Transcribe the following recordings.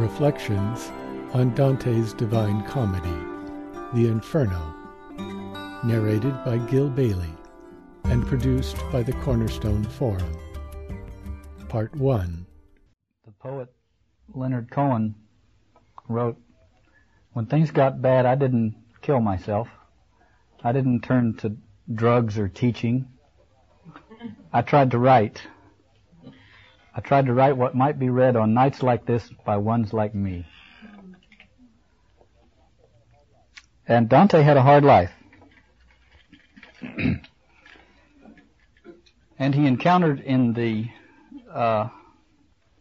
Reflections on Dante's Divine Comedy, The Inferno, narrated by Gil Bailie and produced by the Cornerstone Forum. Part 1 The poet Leonard Cohen wrote, When things got bad, I didn't kill myself. I didn't turn to drugs or teaching. I tried to write. I tried to write what might be read on nights like this by ones like me. And Dante had a hard life. and he encountered in the uh,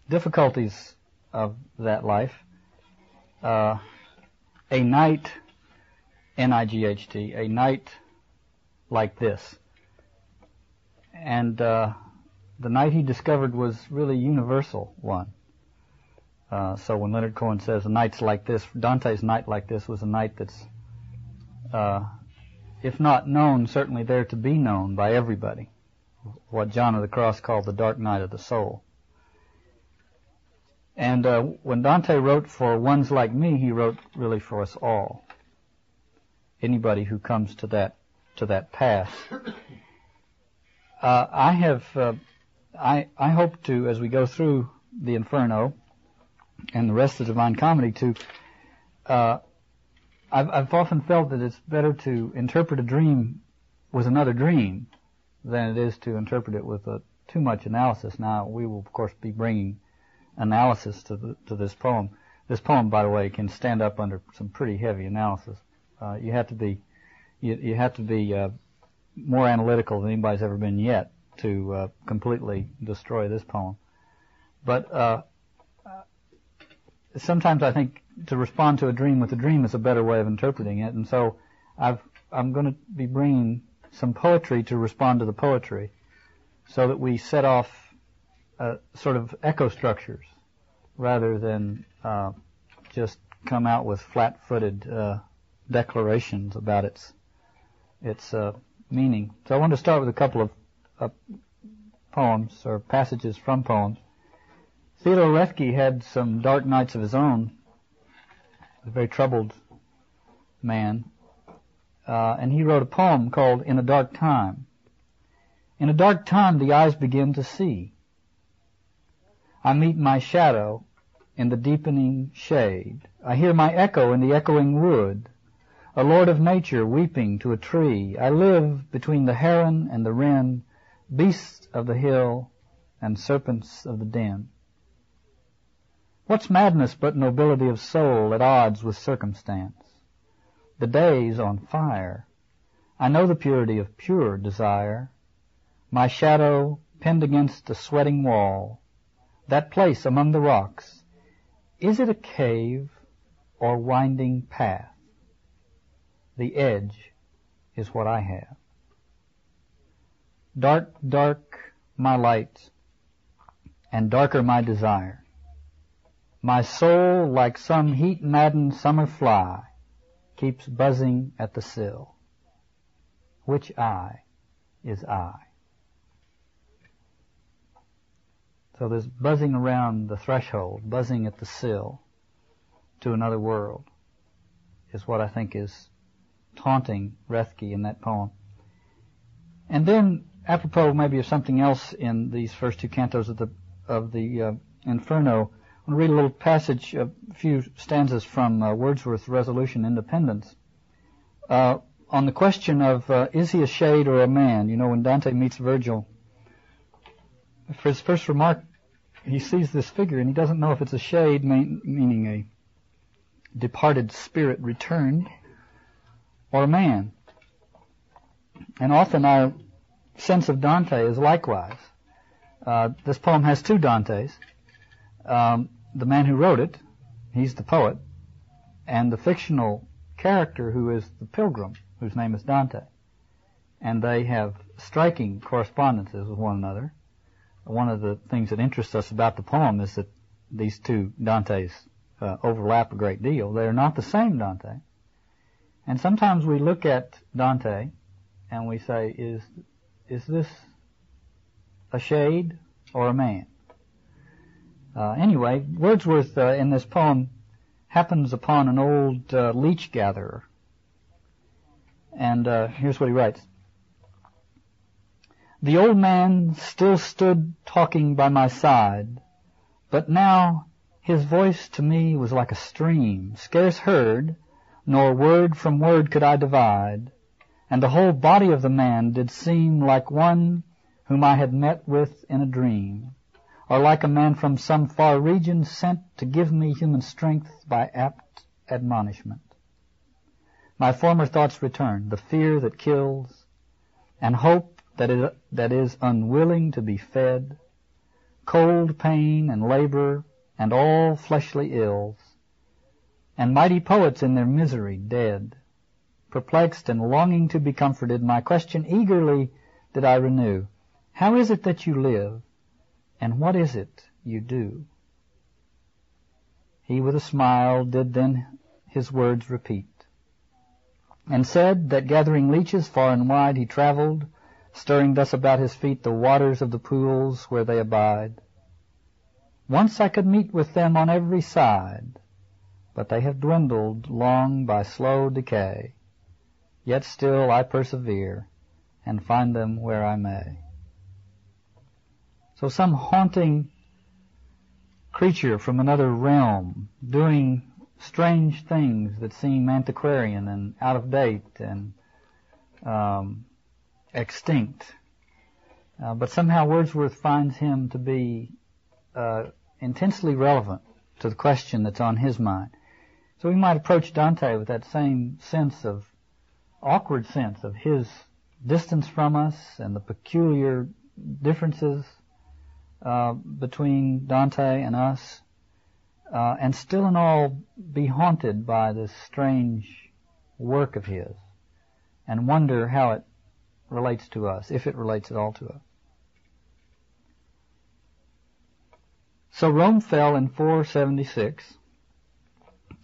difficulties of that life uh, a night, N-I-G-H-T, a night like this. And uh, the night he discovered was really universal one. Uh, so when Leonard Cohen says a night's like this, Dante's night like this was a night that's, uh, if not known, certainly there to be known by everybody. What John of the Cross called the dark night of the soul. And uh, when Dante wrote for ones like me, he wrote really for us all. Anybody who comes to that to that pass. Uh, I have uh, I, I hope to, as we go through the Inferno and the rest of the Divine Comedy, to uh, I've, I've often felt that it's better to interpret a dream with another dream than it is to interpret it with a, too much analysis. Now, we will of course be bringing analysis to the, to this poem. This poem, by the way, can stand up under some pretty heavy analysis. Uh, you have to be you, you have to be uh, more analytical than anybody's ever been yet to uh, completely destroy this poem. But uh, sometimes I think to respond to a dream with a dream is a better way of interpreting it, and so I've, I'm going to be bringing some poetry to respond to the poetry, so that we set off uh, sort of echo structures rather than uh, just come out with flat-footed uh, declarations about its its uh, meaning. So I want to start with a couple of poems or passages from poems. Theodore Roethke had some dark nights of his own. A very troubled man, uh, and he wrote a poem called "In a Dark Time." In a dark time, the eyes begin to see. I meet my shadow in the deepening shade. I hear my echo in the echoing wood. A lord of nature weeping to a tree. I live between the heron and the wren, beasts of the hill and serpents of the den. What's madness but nobility of soul at odds with circumstance? The day's on fire. I know the purity of pure desire. My shadow pinned against a sweating wall. That place among the rocks. Is it a cave or winding path? The edge is what I have. Dark, dark my light, and darker my desire. My soul, like some heat-maddened summer fly, keeps buzzing at the sill. Which eye is I? So there's buzzing around the threshold, buzzing at the sill to another world, is what I think is taunting Roethke in that poem. And then, apropos maybe of something else in these first two cantos of the of the uh, Inferno, I want to read a little passage, a few stanzas from uh, Wordsworth's Resolution Independence. Uh, on the question of uh, is he a shade or a man? You know, when Dante meets Virgil, for his first remark, he sees this figure and he doesn't know if it's a shade, meaning a departed spirit returned, or a man. And often our sense of Dante is likewise. Uh, this poem has two Dantes. Um, the man who wrote it, he's the poet, and the fictional character who is the pilgrim, whose name is Dante. And they have striking correspondences with one another. One of the things that interests us about the poem is that these two Dantes uh, overlap a great deal. They are not the same Dante. And sometimes we look at Dante and we say, is, is this a shade or a man? Uh, anyway, Wordsworth uh, in this poem happens upon an old uh, leech gatherer. And uh, here's what he writes. The old man still stood talking by my side, but now his voice to me was like a stream, scarce heard, nor word from word could I divide, and the whole body of the man did seem like one whom I had met with in a dream or like a man from some far region sent to give me human strength by apt admonishment. My former thoughts return, the fear that kills, and hope that is, that is unwilling to be fed, cold pain and labor and all fleshly ills, and mighty poets in their misery dead. Perplexed and longing to be comforted, my question eagerly did I renew. How is it that you live? And what is it you do? He with a smile did then his words repeat, and said that gathering leeches far and wide he travelled, stirring thus about his feet the waters of the pools where they abide. Once I could meet with them on every side, but they have dwindled long by slow decay. Yet still I persevere, and find them where I may. So some haunting creature from another realm doing strange things that seem antiquarian and out of date and um, extinct. Uh, but somehow Wordsworth finds him to be uh, intensely relevant to the question that's on his mind. So we might approach Dante with that same sense of awkward sense of his distance from us and the peculiar differences uh, between Dante and us, uh, and still in all be haunted by this strange work of his, and wonder how it relates to us, if it relates at all to us. So Rome fell in 476,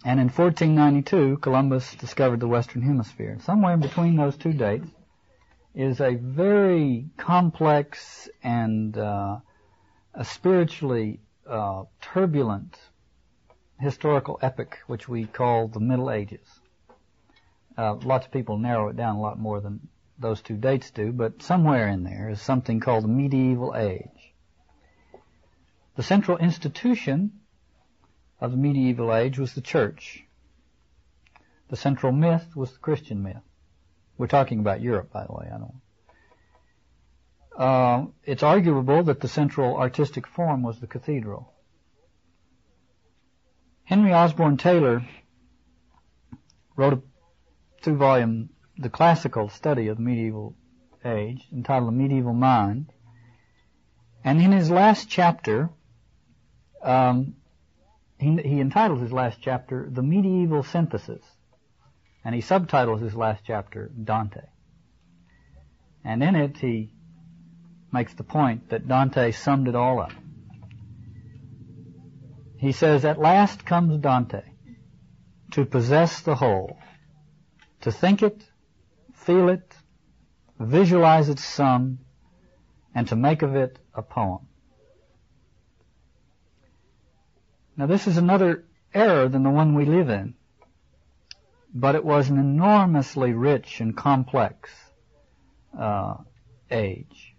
and in 1492 Columbus discovered the Western Hemisphere. Somewhere in between those two dates is a very complex and uh, a spiritually uh, turbulent historical epoch, which we call the Middle Ages. Uh, lots of people narrow it down a lot more than those two dates do, but somewhere in there is something called the medieval age. The central institution of the medieval age was the church. The central myth was the Christian myth. We're talking about Europe, by the way. I don't uh, it's arguable that the central artistic form was the cathedral. Henry Osborn Taylor wrote a two-volume, The Classical Study of the Medieval Age, entitled The Medieval Mind. And in his last chapter, um, he, he entitles his last chapter, The Medieval Synthesis. And he subtitles his last chapter, Dante. And in it he makes the point that Dante summed it all up. He says, At last comes Dante to possess the whole, to think it, feel it, visualize its sum, and to make of it a poem. Now this is another era than the one we live in, but it was an enormously rich and complex uh, age.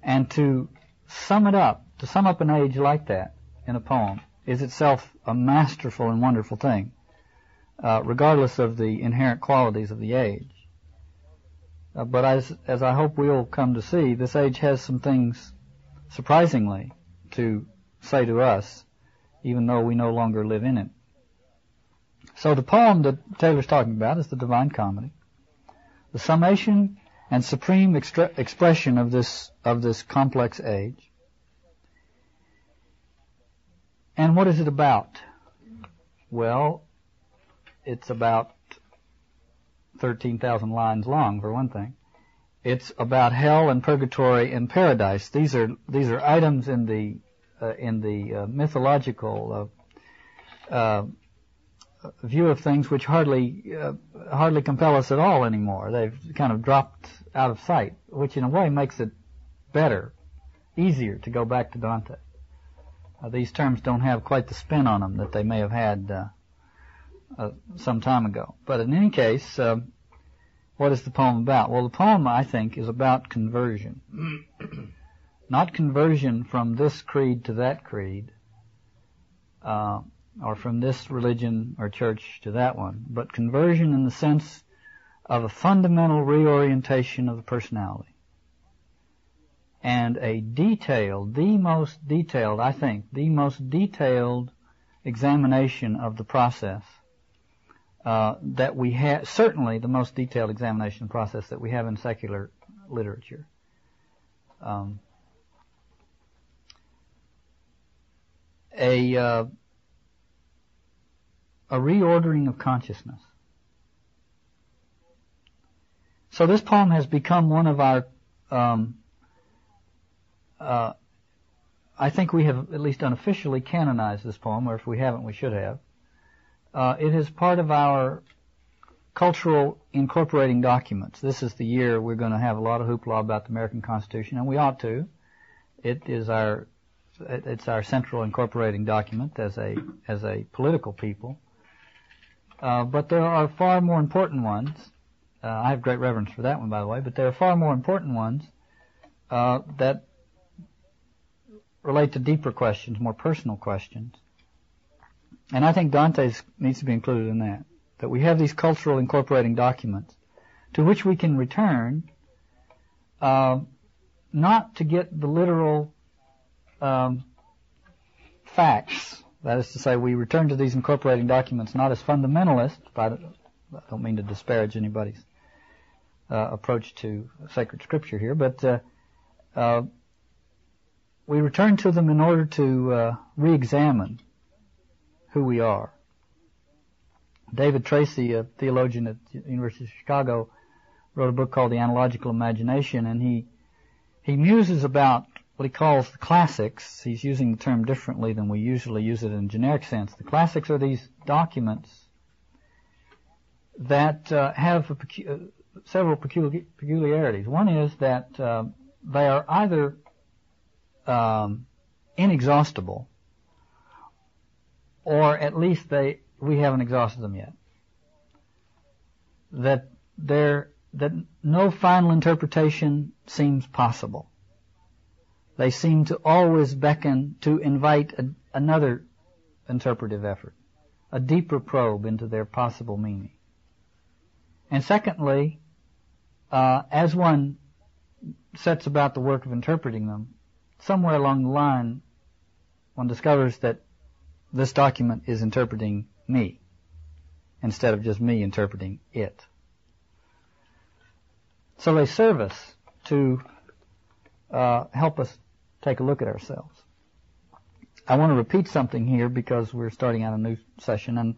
And to sum it up, to sum up an age like that in a poem, is itself a masterful and wonderful thing, uh, regardless of the inherent qualities of the age. Uh, but as, as I hope we'll come to see, this age has some things, surprisingly, to say to us, even though we no longer live in it. So the poem that Taylor's talking about is the Divine Comedy. The summation and supreme expression of this of this complex age. And what is it about? Well, it's about 13,000 lines long for one thing. It's about hell and purgatory and paradise. These are these are items in the in the uh, mythological uh, uh view of things which hardly uh, hardly compel us at all anymore. They've kind of dropped out of sight, which in a way makes it better, easier to go back to Dante. Uh, these terms don't have quite the spin on them that they may have had uh, uh, some time ago. But in any case, uh, what is the poem about? Well, the poem, I think, is about conversion. Not conversion from this creed to that creed, uh, or from this religion or church to that one, but conversion in the sense of a fundamental reorientation of the personality. And a detailed, the most detailed, I think, the most detailed examination of the process uh, that we have, certainly the most detailed examination process that we have in secular literature. Um, a uh, a reordering of consciousness. So this poem has become one of our. Um, uh, I think we have at least unofficially canonized this poem, or if we haven't, we should have. Uh, it is part of our cultural incorporating documents. This is the year we're going to have a lot of hoopla about the American Constitution, and we ought to. It is our it's our central incorporating document as a as a political people. Uh, but there are far more important ones. Uh, I have great reverence for that one, by the way. But there are far more important ones uh, that relate to deeper questions, more personal questions. And I think Dante's needs to be included in that. That we have these cultural incorporating documents to which we can return, uh, not to get the literal um, facts. That is to say, we return to these incorporating documents not as fundamentalists, but I don't mean to disparage anybody's uh, approach to sacred scripture here, but uh, uh, we return to them in order to uh, re-examine who we are. David Tracy, a theologian at the University of Chicago, wrote a book called The Analogical Imagination, and he he muses about what he calls the classics. He's using the term differently than we usually use it in a generic sense. The classics are these documents that uh, have pecu- uh, several peculi- peculiarities. One is that uh, they are either um, inexhaustible, or at least they we haven't exhausted them yet. That there that no final interpretation seems possible. They seem to always beckon to invite a, another interpretive effort, a deeper probe into their possible meaning. And secondly, uh, as one sets about the work of interpreting them, somewhere along the line, one discovers that this document is interpreting me instead of just me interpreting it. So they serve us to uh, help us take a look at ourselves. I want to repeat something here because we're starting out a new session and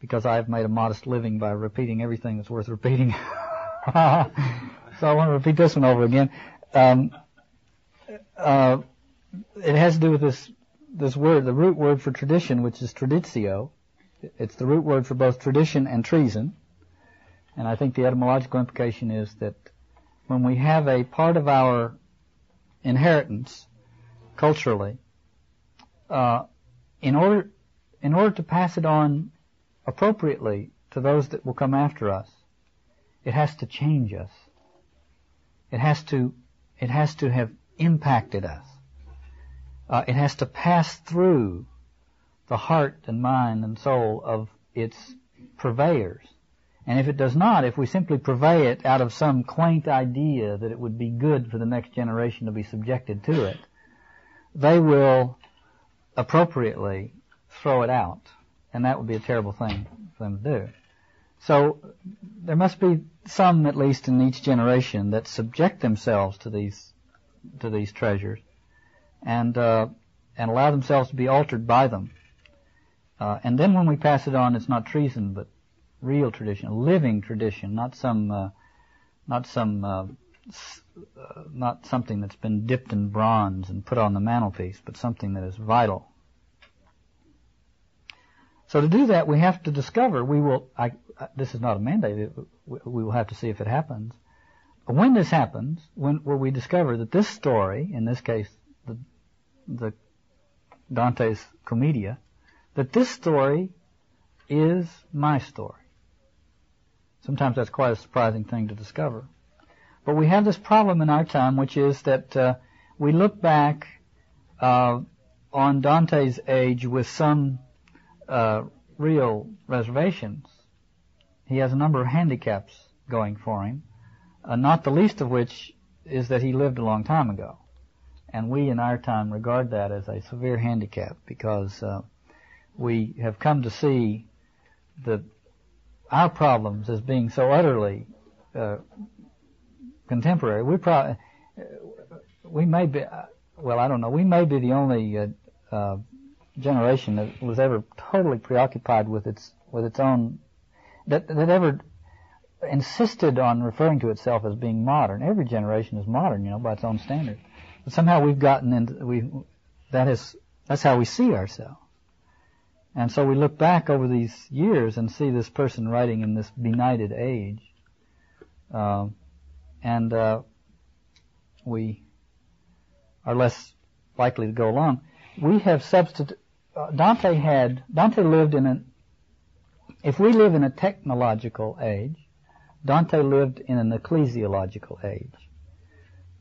because I've made a modest living by repeating everything that's worth repeating. so I want to repeat this one over again. Um, uh, it has to do with this this word, the root word for tradition, which is traditio. It's the root word for both tradition and treason. And I think the etymological implication is that when we have a part of our inheritance culturally, uh, in order in order to pass it on appropriately to those that will come after us, it has to change us. It has to it has to have impacted us. Uh, it has to pass through the heart and mind and soul of its purveyors. And if it does not, if we simply purvey it out of some quaint idea that it would be good for the next generation to be subjected to it, they will appropriately throw it out. And that would be a terrible thing for them to do. So there must be some, at least in each generation, that subject themselves to these to these treasures, and uh, and allow themselves to be altered by them. Uh, and then when we pass it on, it's not treason, but real tradition, living tradition, not some uh, not some uh, not something that's been dipped in bronze and put on the mantelpiece, but something that is vital. So to do that, we have to discover. We will. I, this is not a mandate. We will have to see if it happens. When this happens, when where we discover that this story, in this case, the the Dante's Commedia, that this story is my story. Sometimes that's quite a surprising thing to discover. But we have this problem in our time, which is that uh, we look back uh, on Dante's age with some uh, real reservations. He has a number of handicaps going for him, uh, not the least of which is that he lived a long time ago. And we in our time regard that as a severe handicap because uh, we have come to see the our problems as being so utterly uh, contemporary. We probably we may be well, I don't know. We may be the only uh, uh, generation that was ever totally preoccupied with its with its own that that ever insisted on referring to itself as being modern. Every generation is modern, you know, by its own standard. But somehow we've gotten into we that is that's how we see ourselves. And so we look back over these years and see this person writing in this benighted age, uh, and uh, we are less likely to go along. We have substitute. Uh, Dante had Dante lived in an. If we live in a technological age, Dante lived in an ecclesiological age.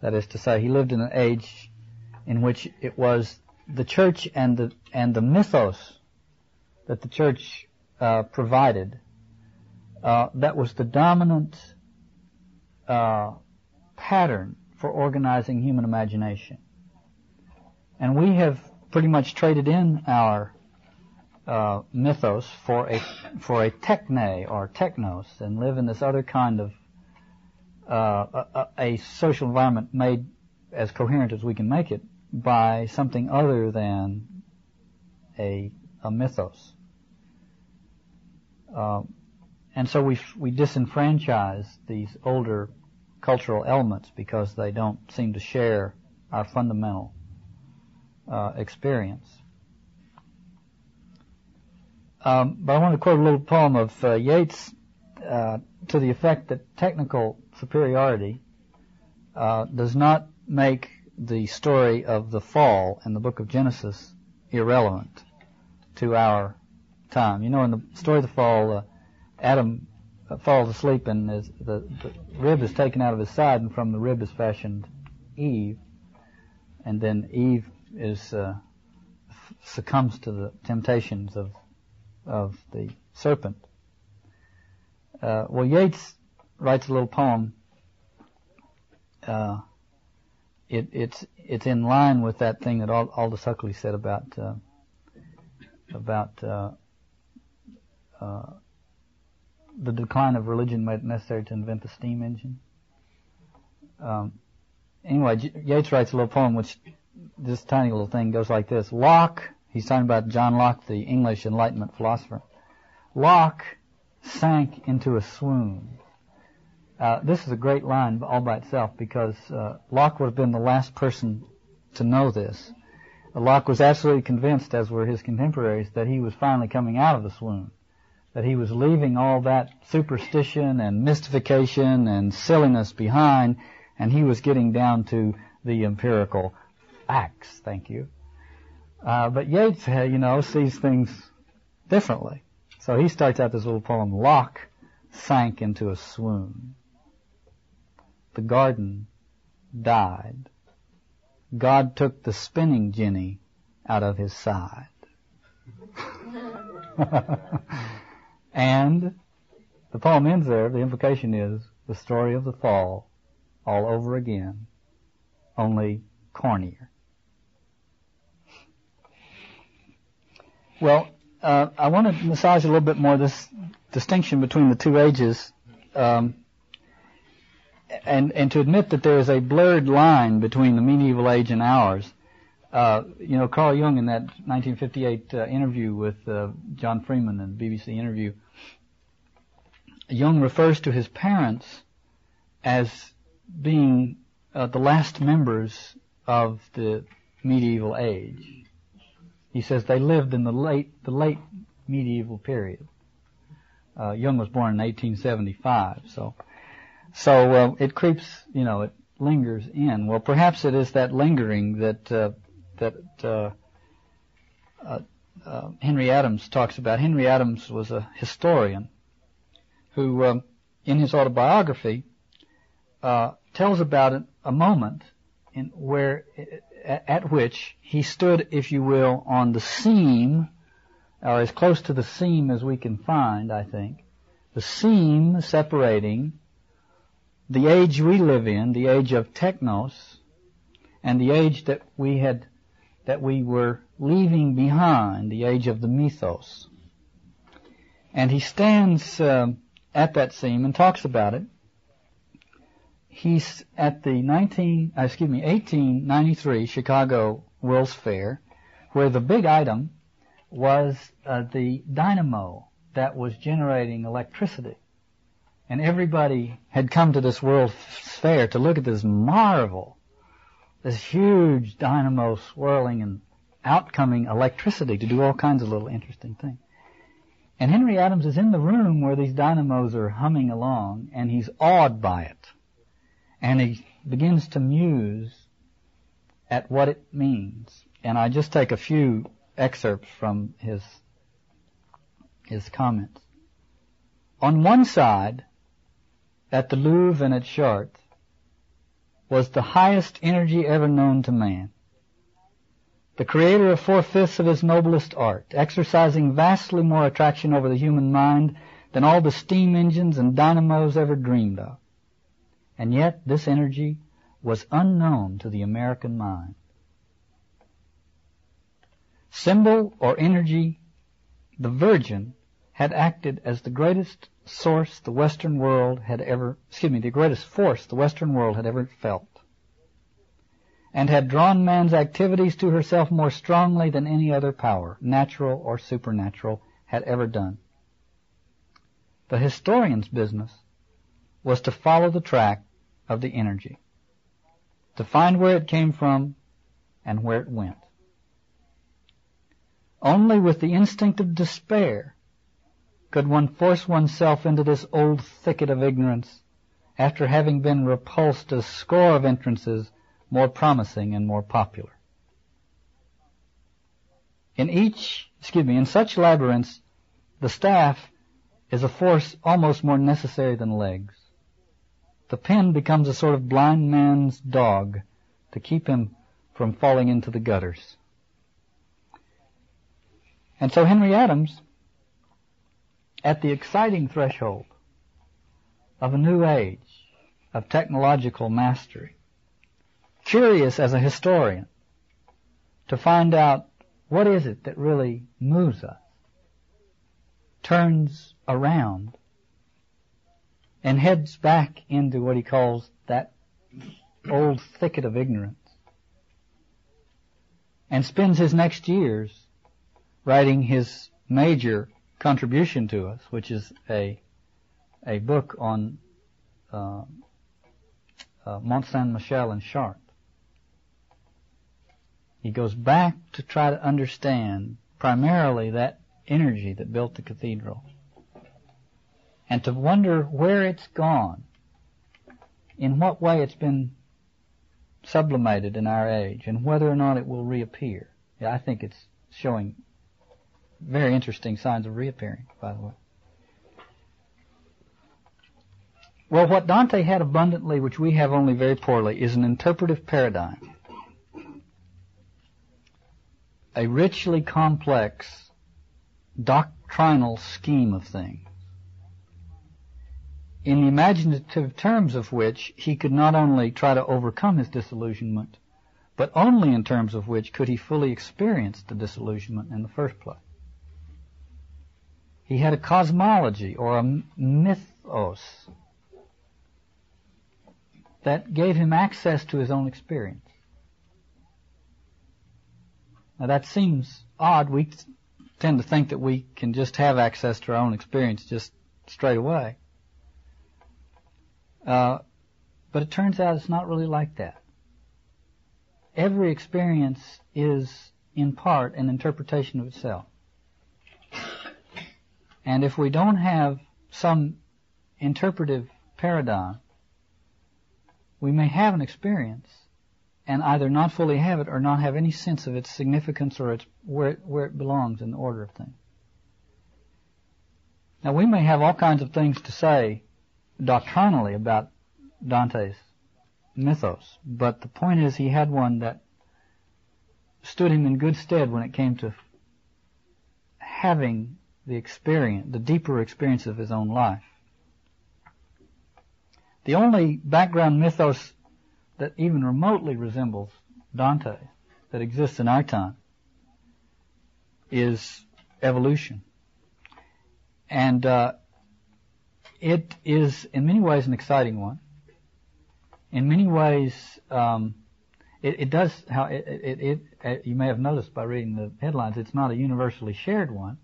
That is to say, he lived in an age in which it was the church and the and the mythos that the church uh, provided uh, that was the dominant uh, pattern for organizing human imagination. And we have pretty much traded in our uh, mythos for a for a techne or technos and live in this other kind of uh, a, a, social environment made as coherent as we can make it by something other than a, a mythos. Um, and so we we disenfranchise these older cultural elements because they don't seem to share our fundamental uh, experience. Um, but I want to quote a little poem of uh, Yeats uh, to the effect that technical superiority uh, does not make the story of the fall in the book of Genesis irrelevant to our time. You know, in the story of the fall, uh, Adam falls asleep and the, the rib is taken out of his side, and from the rib is fashioned Eve, and then Eve is uh, succumbs to the temptations of of the serpent. Uh, well, Yeats writes a little poem. Uh, it, it's it's in line with that thing that Aldous Huxley said about uh, about uh, uh, the decline of religion made it necessary to invent the steam engine. Um, anyway, Yeats writes a little poem which this tiny little thing goes like this. Locke, he's talking about John Locke, the English Enlightenment philosopher. Locke sank into a swoon. Uh, this is a great line all by itself because uh, Locke would have been the last person to know this. Locke was absolutely convinced, as were his contemporaries, that he was finally coming out of the swoon that he was leaving all that superstition and mystification and silliness behind, and he was getting down to the empirical facts. Thank you. Uh, but Yeats, uh, you know, sees things differently. So he starts out this little poem, Locke sank into a swoon. The garden died. God took the spinning jenny out of his side. And the poem ends there. The implication is the story of the fall all over again, only cornier. Well, uh, I want to massage a little bit more this distinction between the two ages, um, and and to admit that there is a blurred line between the medieval age and ours. Uh, you know, Carl Jung in that 1958 uh, interview with uh, John Freeman in the BBC interview, Jung refers to his parents as being uh, the last members of the medieval age. He says they lived in the late the late medieval period. Uh, Jung was born in 1875, so so it creeps, you know, it lingers in. Well, perhaps it is that lingering that that uh, uh, uh, Henry Adams talks about. Henry Adams was a historian who, um, in his autobiography, uh, tells about a moment in where, at which he stood, if you will, on the seam, or as close to the seam as we can find, I think, the seam separating the age we live in, the age of technos, and the age that we had, that we were leaving behind, the age of the mythos. And he stands uh, at that seam and talks about it. He's at the 19, uh, excuse me, 1893 Chicago World's Fair, where the big item was uh, the dynamo that was generating electricity. And everybody had come to this World's Fair to look at this marvel, this huge dynamo swirling and outcoming electricity to do all kinds of little interesting things. And Henry Adams is in the room where these dynamos are humming along, and he's awed by it. And he begins to muse at what it means. And I just take a few excerpts from his his comments. On one side, at the Louvre and at Chartres was the highest energy ever known to man. The creator of four-fifths of his noblest art, exercising vastly more attraction over the human mind than all the steam engines and dynamos ever dreamed of. And yet this energy was unknown to the American mind. Symbol or energy, the Virgin had acted as the greatest source the Western world had ever, excuse me, the greatest force the Western world had ever felt, and had drawn man's activities to herself more strongly than any other power, natural or supernatural, had ever done. The historian's business was to follow the track of the energy, to find where it came from and where it went. Only with the instinct of despair could one force oneself into this old thicket of ignorance after having been repulsed a score of entrances more promising and more popular. In each, excuse me, in such labyrinths, the staff is a force almost more necessary than legs. The pen becomes a sort of blind man's dog to keep him from falling into the gutters. And so Henry Adams at the exciting threshold of a new age of technological mastery, curious as a historian to find out what is it that really moves us, turns around, and heads back into what he calls that old thicket of ignorance, and spends his next years writing his major contribution to us, which is a a book on uh, uh, Mont Saint Michel and Chartres. He goes back to try to understand primarily that energy that built the cathedral, and to wonder where it's gone, in what way it's been sublimated in our age, and whether or not it will reappear. Yeah, I think it's showing very interesting signs of reappearing, by the way. Well, what Dante had abundantly, which we have only very poorly, is an interpretive paradigm. A richly complex doctrinal scheme of things. In the imaginative terms of which he could not only try to overcome his disillusionment, but only in terms of which could he fully experience the disillusionment in the first place. He had a cosmology or a mythos that gave him access to his own experience. Now that seems odd. We tend to think that we can just have access to our own experience just straight away. Uh, but it turns out it's not really like that. Every experience is, in part, an interpretation of itself. And if we don't have some interpretive paradigm, we may have an experience, and either not fully have it or not have any sense of its significance or its where it, where it belongs in the order of things. Now we may have all kinds of things to say doctrinally about Dante's mythos, but the point is he had one that stood him in good stead when it came to having the experience, the deeper experience of his own life. The only background mythos that even remotely resembles Dante that exists in our time is evolution. And uh, it is in many ways an exciting one. In many ways, um, it, it, does how it, it, it, you may have noticed by reading the headlines, it's not a universally shared one.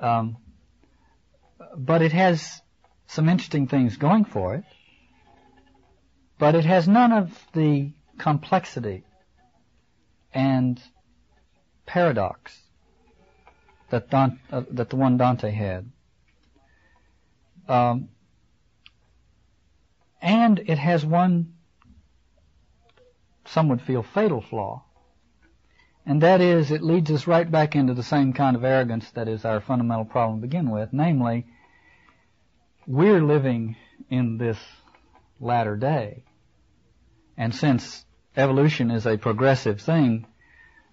Um, but it has some interesting things going for it. But it has none of the complexity and paradox that, Dante, uh, that the one Dante had. Um, and it has one, some would feel fatal flaw, and that is it leads us right back into the same kind of arrogance that is our fundamental problem to begin with, namely, we're living in this latter day. And since evolution is a progressive thing,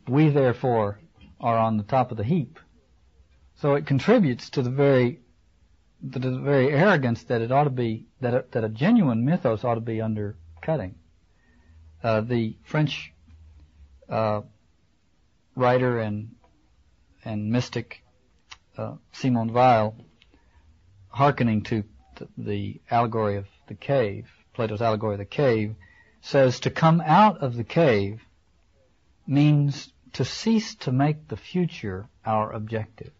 we therefore are on the top of the heap. So it contributes to the very the very arrogance that it ought to be that a, that a genuine mythos ought to be undercutting. Uh, the French uh, writer and and mystic uh, Simone Weil, hearkening to the allegory of the cave, Plato's allegory of the cave, says to come out of the cave means to cease to make the future our objective.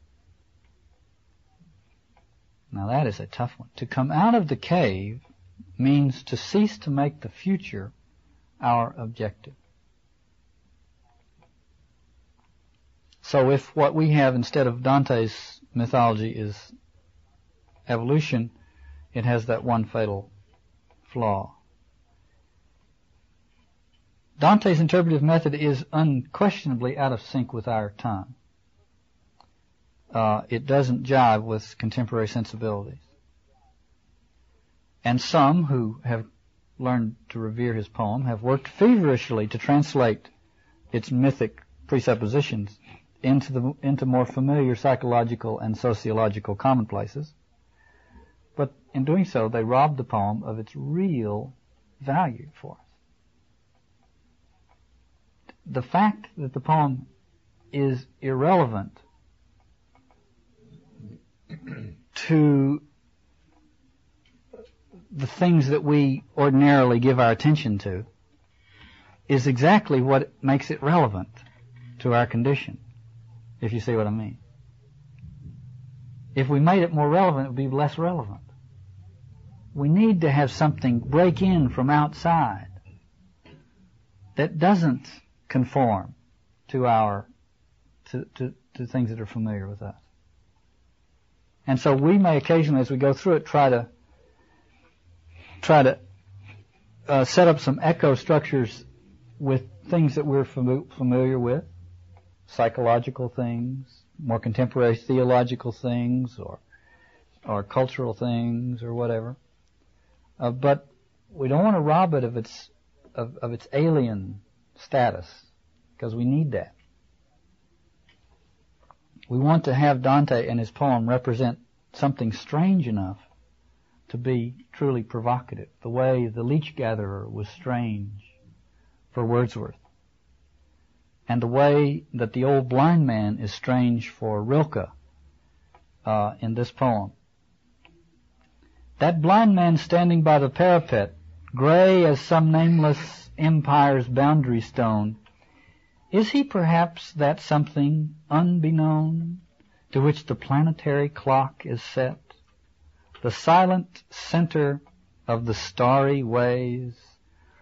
Now that is a tough one. To come out of the cave means to cease to make the future our objective. So if what we have instead of Dante's mythology is evolution, it has that one fatal flaw. Dante's interpretive method is unquestionably out of sync with our time. Uh, it doesn't jive with contemporary sensibilities. And some who have learned to revere his poem have worked feverishly to translate its mythic presuppositions into the into more familiar psychological and sociological commonplaces. But in doing so, they rob the poem of its real value for us the fact that the poem is irrelevant to the things that we ordinarily give our attention to is exactly what makes it relevant to our condition, if you see what I mean. If we made it more relevant, it would be less relevant. We need to have something break in from outside that doesn't conform to our to, to, to things that are familiar with us. And so we may occasionally, as we go through it, try to try to uh, set up some echo structures with things that we're fam- familiar with, psychological things, more contemporary theological things, or or cultural things, or whatever. Uh, but we don't want to rob it of its of, of its alien status because we need that. We want to have Dante and his poem represent something strange enough to be truly provocative, the way the leech gatherer was strange for Wordsworth, and the way that the old blind man is strange for Rilke uh, in this poem. That blind man standing by the parapet, gray as some nameless empire's boundary stone, is he perhaps that something unbeknown to which the planetary clock is set, the silent center of the starry ways,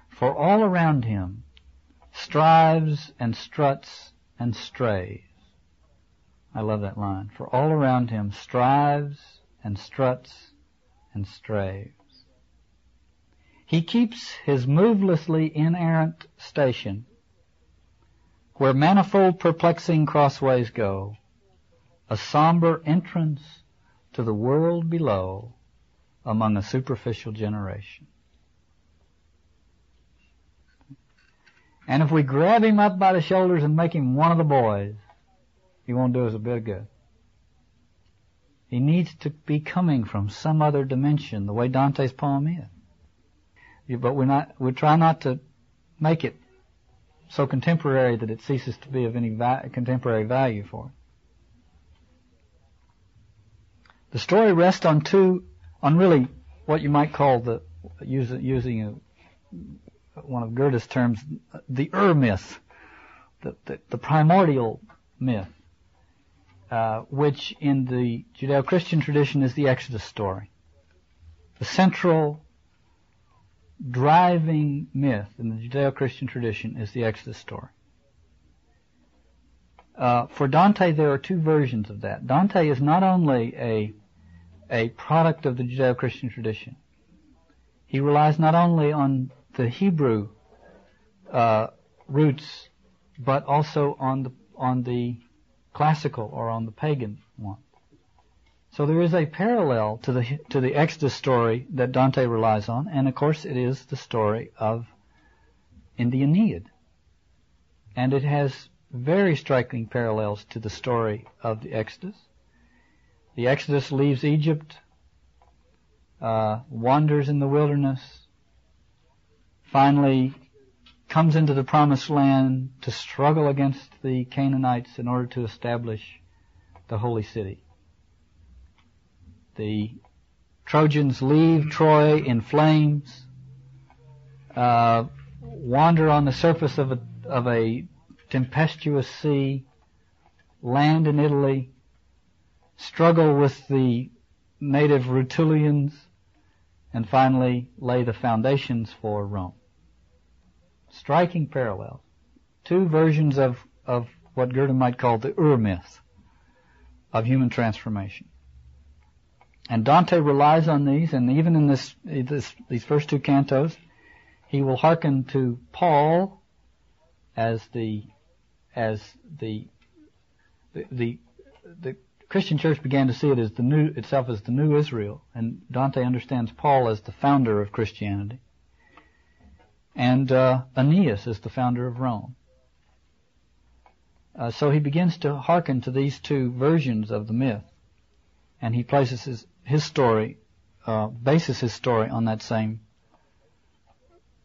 for all around him strives and struts and strays. I love that line. For all around him strives and struts and strays. He keeps his movelessly inerrant station where manifold perplexing crossways go, a somber entrance to the world below among a superficial generation. And if we grab him up by the shoulders and make him one of the boys, he won't do us a bit of good. He needs to be coming from some other dimension, the way Dante's poem is. But we're not, we try not to make it so contemporary that it ceases to be of any va- contemporary value for it. The story rests on two, on really what you might call the, using a, one of Goethe's terms, the Ur myth, the, the, the primordial myth, uh, which in the Judeo-Christian tradition is the Exodus story. The central driving myth in the Judeo-Christian tradition is the Exodus story. Uh, for Dante, there are two versions of that. Dante is not only a a product of the Judeo-Christian tradition. He relies not only on the Hebrew uh, roots, but also on the on the classical or on the pagan one. So there is a parallel to the to the Exodus story that Dante relies on, and of course it is the story of in the Aeneid, and it has very striking parallels to the story of the Exodus. The Exodus leaves Egypt, uh, wanders in the wilderness, finally comes into the promised land to struggle against the Canaanites in order to establish the holy city. The Trojans leave Troy in flames, uh, wander on the surface of a, of a tempestuous sea, land in Italy, struggle with the native Rutulians, and finally lay the foundations for Rome. Striking parallels. Two versions of, of what Goethe might call the Ur myth of human transformation. And Dante relies on these, and even in this, this, these first two cantos, he will hearken to Paul as the as the the the, the Christian church began to see it as the new itself as the new Israel, and Dante understands Paul as the founder of Christianity, and uh, Aeneas is the founder of Rome. Uh, so he begins to hearken to these two versions of the myth, and he places his, his story, uh, bases his story on that same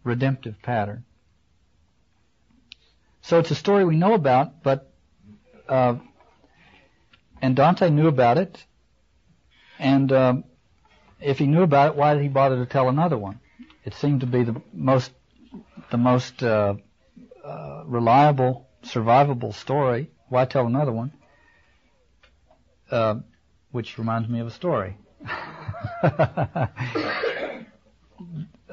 redemptive pattern. So it's a story we know about, but uh, and Dante knew about it, and um, if he knew about it, why did he bother to tell another one? It seemed to be the most the most uh, uh, reliable, survivable story. Why tell another one? Uh, which reminds me of a story.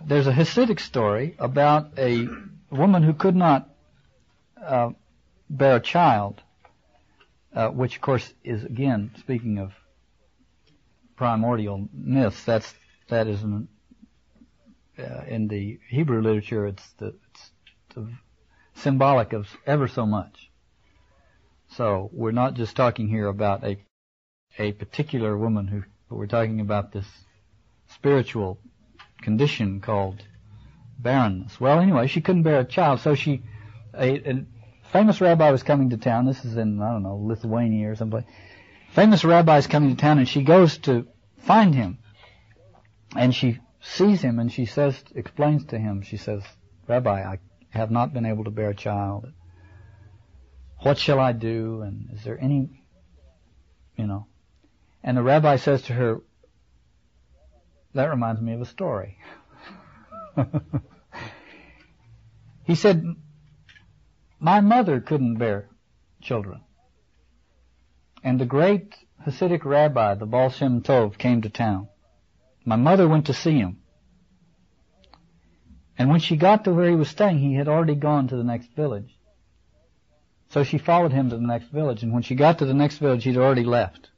There's a Hasidic story about a woman who could not uh, bear a child, uh, which of course is again speaking of primordial myths. That's that is an, uh, in the Hebrew literature. It's the it's the symbolic of ever so much. So we're not just talking here about a a particular woman who, but we're talking about this spiritual condition called barrenness. Well, anyway, she couldn't bear a child, so she, a, a famous rabbi was coming to town. This is in, I don't know, Lithuania or someplace. Famous rabbi is coming to town and she goes to find him. And she sees him and she says, explains to him, she says, Rabbi, I have not been able to bear a child. What shall I do? And is there any, you know, and the rabbi says to her, that reminds me of a story. he said, my mother couldn't bear children. And the great Hasidic rabbi, the Baal Shem Tov, came to town. My mother went to see him. And when she got to where he was staying, he had already gone to the next village. So she followed him to the next village, and when she got to the next village, he'd already left.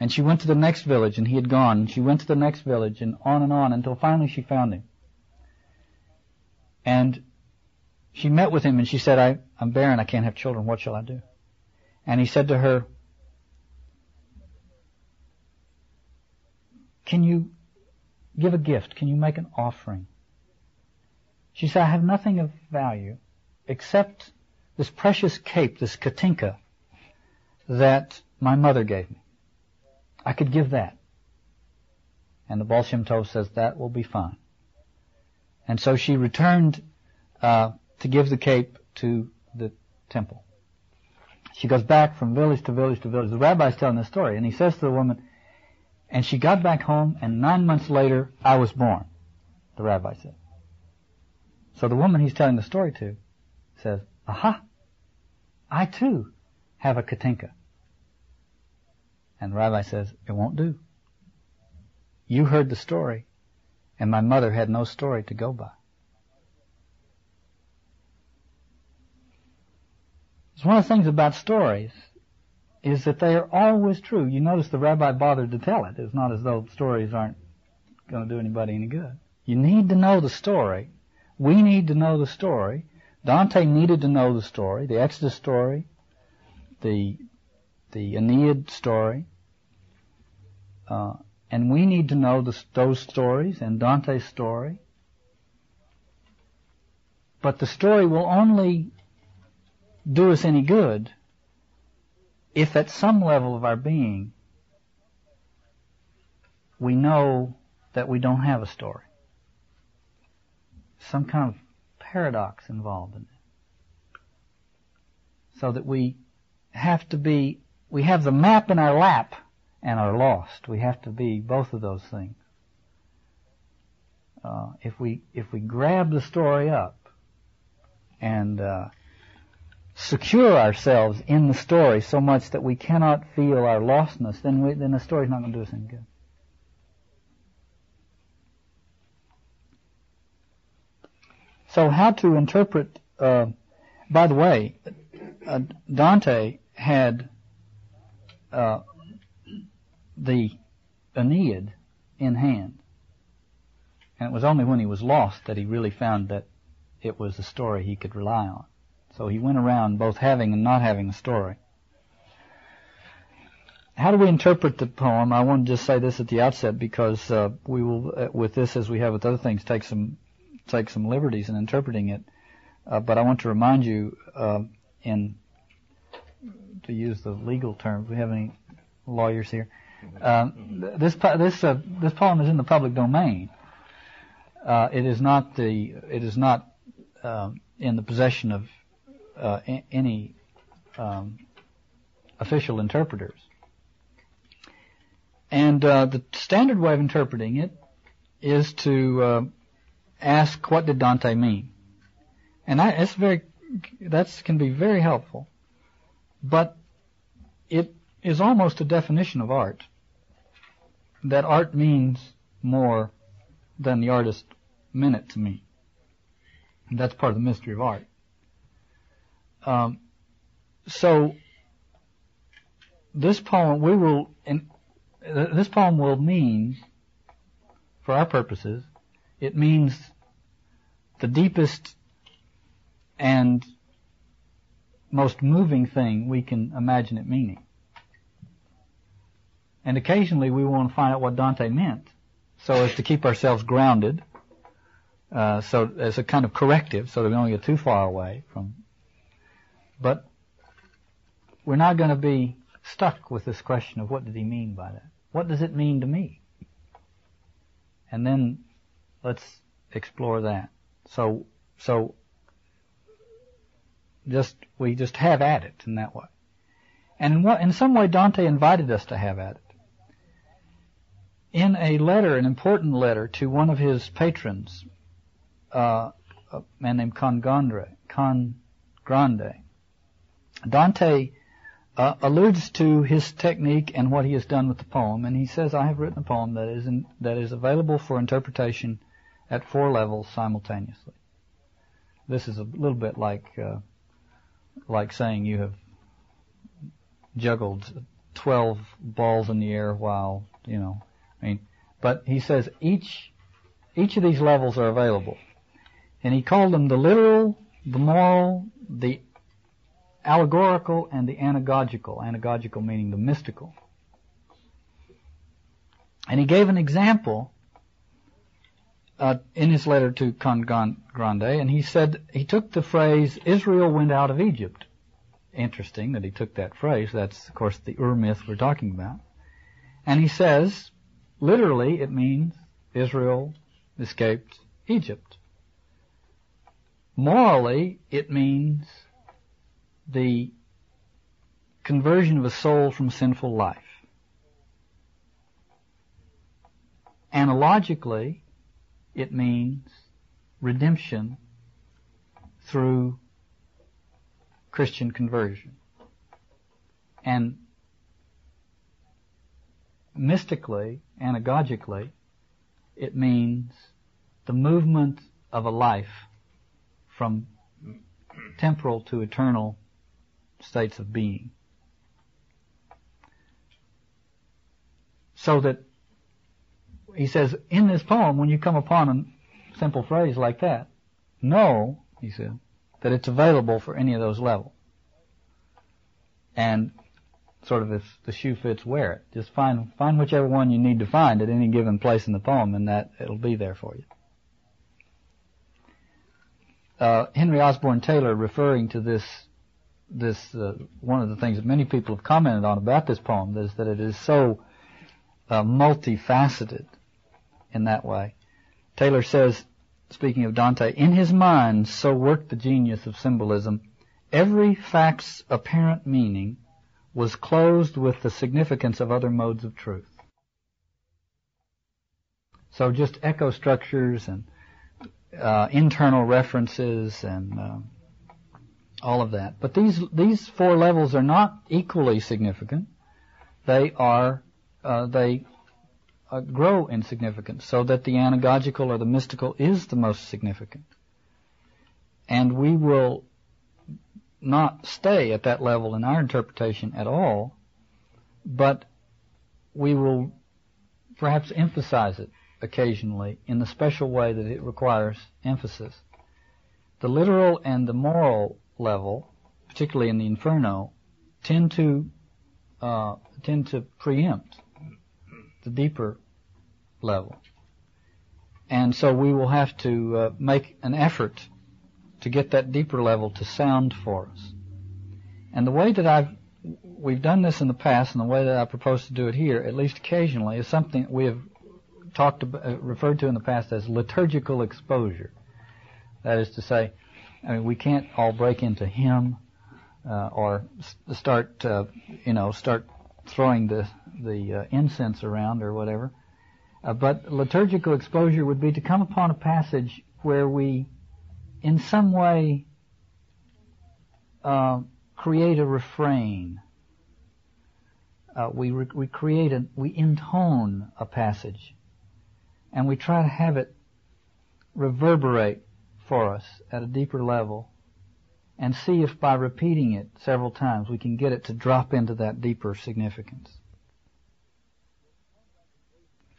And she went to the next village and he had gone. And she went to the next village and on and on until finally she found him. And she met with him and she said, I, I'm barren, I can't have children, what shall I do? And he said to her, Can you give a gift? Can you make an offering? She said, I have nothing of value except this precious cape, this katinka, that my mother gave me. I could give that. And the Baal Shem Tov says that will be fine. And so she returned uh, to give the cape to the temple. She goes back from village to village to village. The rabbi's telling the story, and he says to the woman, and she got back home, and nine months later, I was born, the rabbi said. So the woman he's telling the story to says, Aha! I too have a katinka. And the rabbi says, It won't do. You heard the story, and my mother had no story to go by. It's one of the things about stories is that they are always true. You notice the rabbi bothered to tell it. It's not as though stories aren't going to do anybody any good. You need to know the story. We need to know the story. Dante needed to know the story, the Exodus story, the the Aeneid story, uh, and we need to know the, those stories and Dante's story. But the story will only do us any good if at some level of our being we know that we don't have a story. Some kind of paradox involved in it. So that we have to be, we have the map in our lap and are lost. We have to be both of those things. Uh, if we if we grab the story up and uh, secure ourselves in the story so much that we cannot feel our lostness, then we, then the story's not going to do us any good. So, how to interpret? Uh, by the way, uh, Dante had uh, the Aeneid in hand, and it was only when he was lost that he really found that it was a story he could rely on. So he went around both having and not having a story. How do we interpret the poem? I want to just say this at the outset because uh, we will, uh, with this as we have with other things, take some take some liberties in interpreting it. Uh, but I want to remind you, uh, in to use the legal terms, we have any lawyers here. Um, this this uh, this poem is in the public domain. Uh, it is not the it is not um, in the possession of uh, any um, official interpreters. And uh, the standard way of interpreting it is to uh, ask, "What did Dante mean?" And that's very that can be very helpful, but it is almost a definition of art. That art means more than the artist meant it to mean. And that's part of the mystery of art. Um, so this poem we will in, this poem will mean for our purposes it means the deepest and most moving thing we can imagine it meaning. And occasionally we want to find out what Dante meant so as to keep ourselves grounded, uh, so as a kind of corrective so that we don't get too far away from but we're not going to be stuck with this question of what did he mean by that? What does it mean to me? And then let's explore that. So, so just, we just have at it in that way. And in, what, in some way Dante invited us to have at it. In a letter, an important letter to one of his patrons, uh, a man named Cangrande, Cangrande, Dante uh, alludes to his technique and what he has done with the poem, and he says, "I have written a poem that is in, that is available for interpretation at four levels simultaneously." This is a little bit like uh, like saying you have juggled twelve balls in the air while you know. I mean, but he says each each of these levels are available, And he called them the literal, the moral, the allegorical, and the anagogical. Anagogical meaning the mystical. And he gave an example uh, in his letter to Cangrande, and he said he took the phrase "Israel went out of Egypt." Interesting that he took that phrase. That's of course the Ur myth we're talking about. And he says, literally, it means Israel escaped Egypt. Morally, it means the conversion of a soul from sinful life. Analogically, it means redemption through Christian conversion. And mystically, anagogically, it means the movement of a life from temporal to eternal states of being. So that he says, in this poem, when you come upon a simple phrase like that, know, he said, that it's available for any of those levels. And sort of if the shoe fits, wear it. Just find find whichever one you need to find at any given place in the poem, and that it'll be there for you. Uh, Henry Osborn Taylor, referring to this this uh, one of the things that many people have commented on about this poem is that it is so uh, multifaceted in that way. Taylor says, speaking of Dante, in his mind so worked the genius of symbolism, every fact's apparent meaning was closed with the significance of other modes of truth. So just echo structures and uh, internal references and uh, all of that. But these these four levels are not equally significant. They are uh, they uh, grow in significance, so that the anagogical or the mystical is the most significant. And we will not stay at that level in our interpretation at all, but we will perhaps emphasize it occasionally in the special way that it requires emphasis. The literal and the moral level, particularly in the Inferno, tend to uh, tend to preempt the deeper level, and so we will have to uh, make an effort to get that deeper level to sound for us. And the way that I've we've done this in the past, and the way that I propose to do it here, at least occasionally, is something we have talked about, referred to in the past as liturgical exposure. That is to say, I mean, we can't all break into hymn uh, or start, uh, you know, start throwing the the uh, incense around or whatever. Uh, but liturgical exposure would be to come upon a passage where we in some way uh, create a refrain. Uh, we re- we create a we intone a passage, and we try to have it reverberate for us at a deeper level, and see if by repeating it several times we can get it to drop into that deeper significance.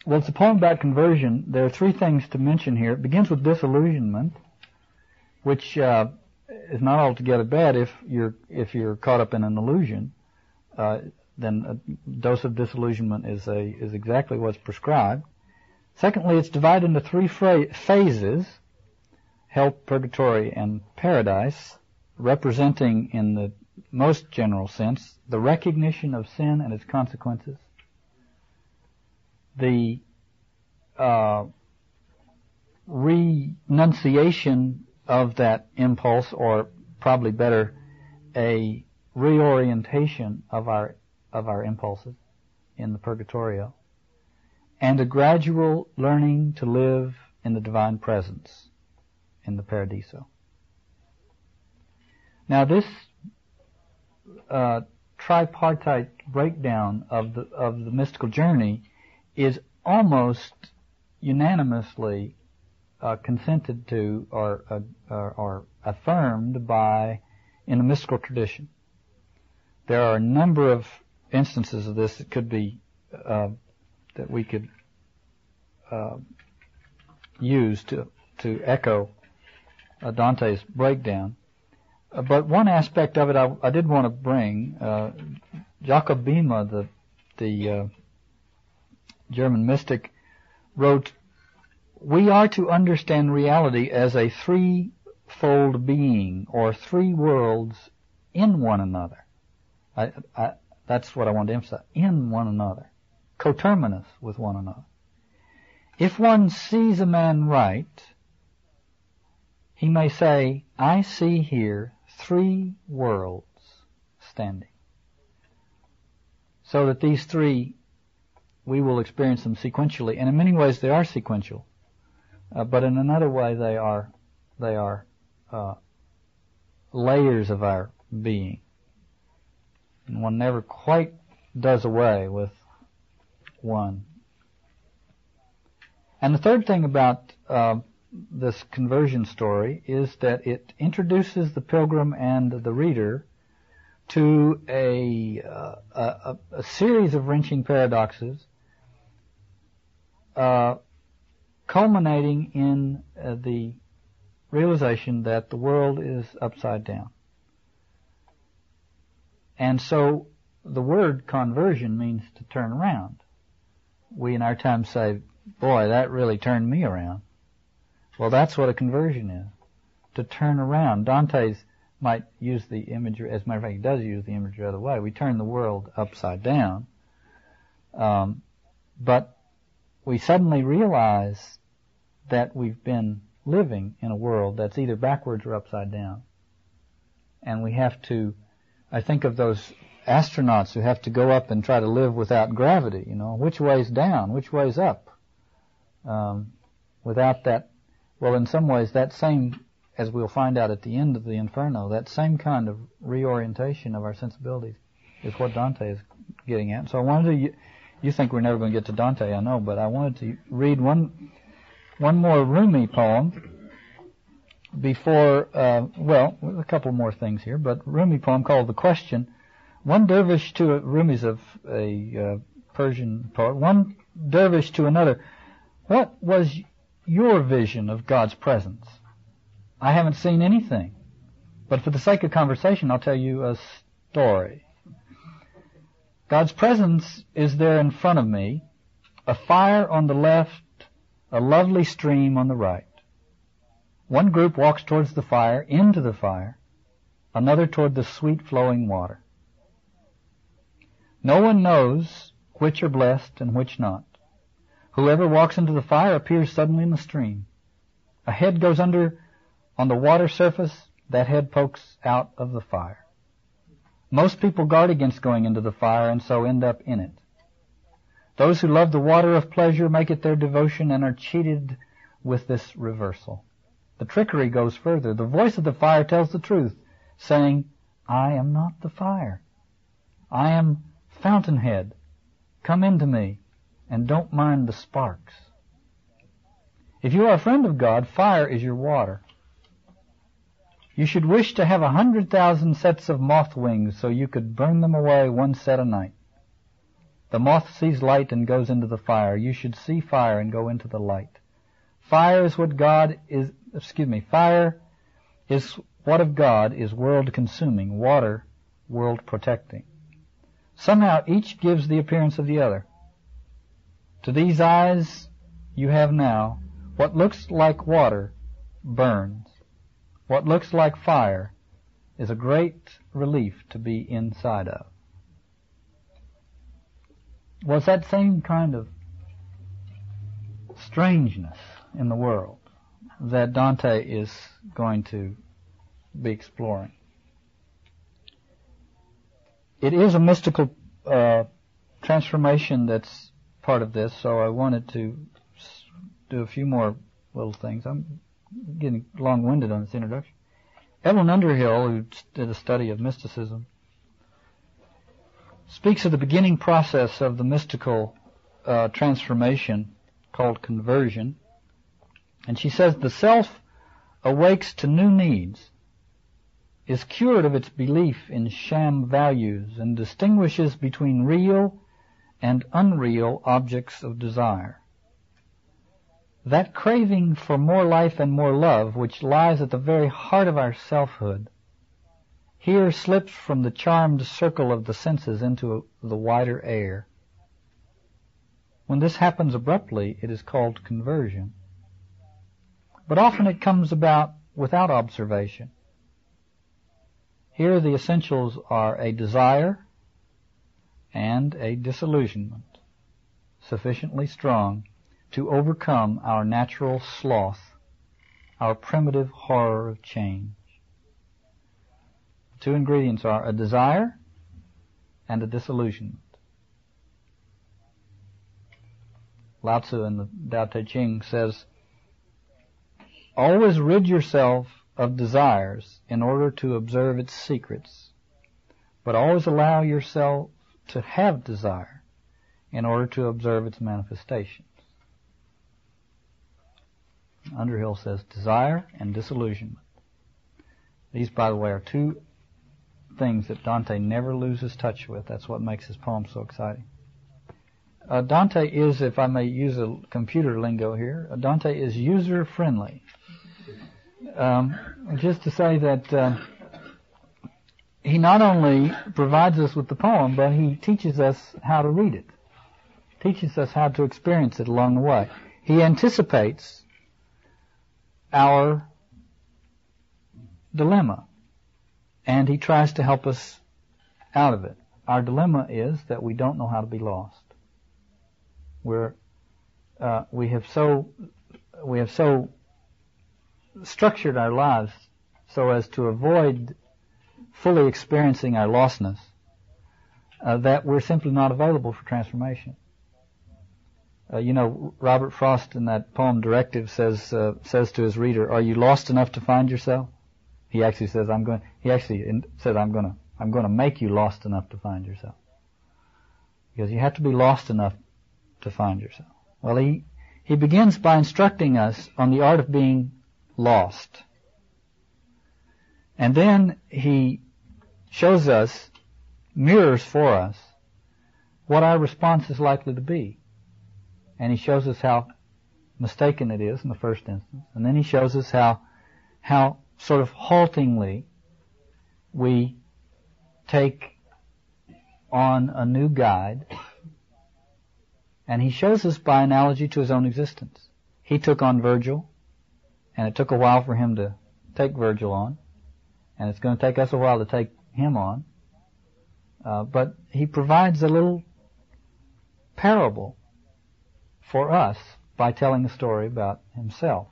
Well, it's a poem about conversion. There are three things to mention here. It begins with disillusionment which uh, is not altogether bad if you're if you're caught up in an illusion. Uh, then a dose of disillusionment is a is exactly what's prescribed. Secondly, it's divided into three phases: hell, purgatory, and paradise, representing in the most general sense the recognition of sin and its consequences, the uh, renunciation of that impulse, or probably better, a reorientation of our of our impulses in the purgatorio, and a gradual learning to live in the divine presence in the paradiso. Now, this uh, tripartite breakdown of the of the mystical journey is almost unanimously uh, consented to or, uh, or, affirmed by in the mystical tradition. There are a number of instances of this that could be uh, that we could uh, use to to echo Dante's breakdown. Uh, but one aspect of it I, I did want to bring. Uh, Jakob the the uh, German mystic, wrote, "We are to understand reality as a threefold being, or three worlds in one another." I, I, that's what I want to emphasize: in one another, coterminous with one another. If one sees a man right, he may say, "I see here three worlds standing." So that these three, we will experience them sequentially, and in many ways they are sequential, uh, but in another way they are they are uh, layers of our being, and one never quite does away with one. And the third thing about uh, this conversion story is that it introduces the pilgrim and the reader to a, uh, a, a, series of wrenching paradoxes, uh, culminating in uh, the realization that the world is upside down. And so the word conversion means to turn around. We in our time say, boy, that really turned me around. Well, that's what a conversion is. To turn around. Dante's might use the imagery, as a matter of fact, he does use the imagery other way. We turn the world upside down. Um, but we suddenly realize that we've been living in a world that's either backwards or upside down. And we have to, I think of those astronauts who have to go up and try to live without gravity, you know, which way's down, which way's up? Um, without that, well, in some ways, that same as we'll find out at the end of the Inferno, that same kind of reorientation of our sensibilities is what Dante is getting at. So I wanted to, you, think we're never going to get to Dante, I know, but I wanted to read one, one more Rumi poem before, uh, well, a couple more things here, but Rumi poem called The Question. One dervish to, a, Rumi's of a uh, Persian poet, one dervish to another, what was your vision of God's presence? I haven't seen anything. But for the sake of conversation, I'll tell you a story. God's presence is there in front of me, a fire on the left, a lovely stream on the right. One group walks towards the fire, into the fire, another toward the sweet flowing water. No one knows which are blessed and which not. Whoever walks into the fire appears suddenly in the stream. A head goes under on the water surface, that head pokes out of the fire. Most people guard against going into the fire and so end up in it. Those who love the water of pleasure make it their devotion and are cheated with this reversal. The trickery goes further. The voice of the fire tells the truth, saying, I am not the fire. I am fountainhead. Come into me and don't mind the sparks. If you are a friend of God, fire is your water. You should wish to have a hundred thousand sets of moth wings so you could burn them away one set a night. The moth sees light and goes into the fire. You should see fire and go into the light. Fire is what God is, excuse me, fire is what of God is world consuming, water world protecting. Somehow each gives the appearance of the other. To these eyes you have now what looks like water burns. What looks like fire is a great relief to be inside of. Was that same kind of strangeness in the world that Dante is going to be exploring. It is a mystical uh, transformation that's part of this, so I wanted to do a few more little things. I'm getting long-winded on this introduction. Evelyn Underhill, who did a study of mysticism, speaks of the beginning process of the mystical uh, transformation called conversion. And she says the self awakes to new needs, is cured of its belief in sham values, and distinguishes between real and unreal objects of desire. that craving for more life and more love, which lies at the very heart of our selfhood, here slips from the charmed circle of the senses into the wider air. When this happens abruptly, it is called conversion. But often it comes about without observation. Here the essentials are a desire and a disillusionment sufficiently strong to overcome our natural sloth, our primitive horror of change. The two ingredients are a desire and a disillusionment. Lao Tzu in the Tao Te Ching says, always rid yourself of desires in order to observe its secrets, but always allow yourself to have desire in order to observe its manifestations. Underhill says desire and disillusionment. These, by the way, are two things that Dante never loses touch with. That's what makes his poem so exciting. Uh, Dante is, if I may use a computer lingo here, uh, Dante is user friendly. Um, just to say that uh, he not only provides us with the poem, but he teaches us how to read it, teaches us how to experience it along the way. He anticipates our dilemma, and he tries to help us out of it. Our dilemma is that we don't know how to be lost. We're uh, we have so we have so structured our lives so as to avoid fully experiencing our lostness uh, that we're simply not available for transformation. Uh, you know, Robert Frost in that poem "Directive" says uh, says to his reader, "Are you lost enough to find yourself?" He actually says, "I'm going." He actually in, said, "I'm going to I'm going to make you lost enough to find yourself," because you have to be lost enough to find yourself. Well, he he begins by instructing us on the art of being lost, and then he shows us mirrors for us what our response is likely to be. And he shows us how mistaken it is in the first instance, and then he shows us how how sort of haltingly we take on a new guide, and he shows us by analogy to his own existence. He took on Virgil, and it took a while for him to take Virgil on, and it's going to take us a while to take him on. Uh, but he provides a little parable for us by telling a story about himself.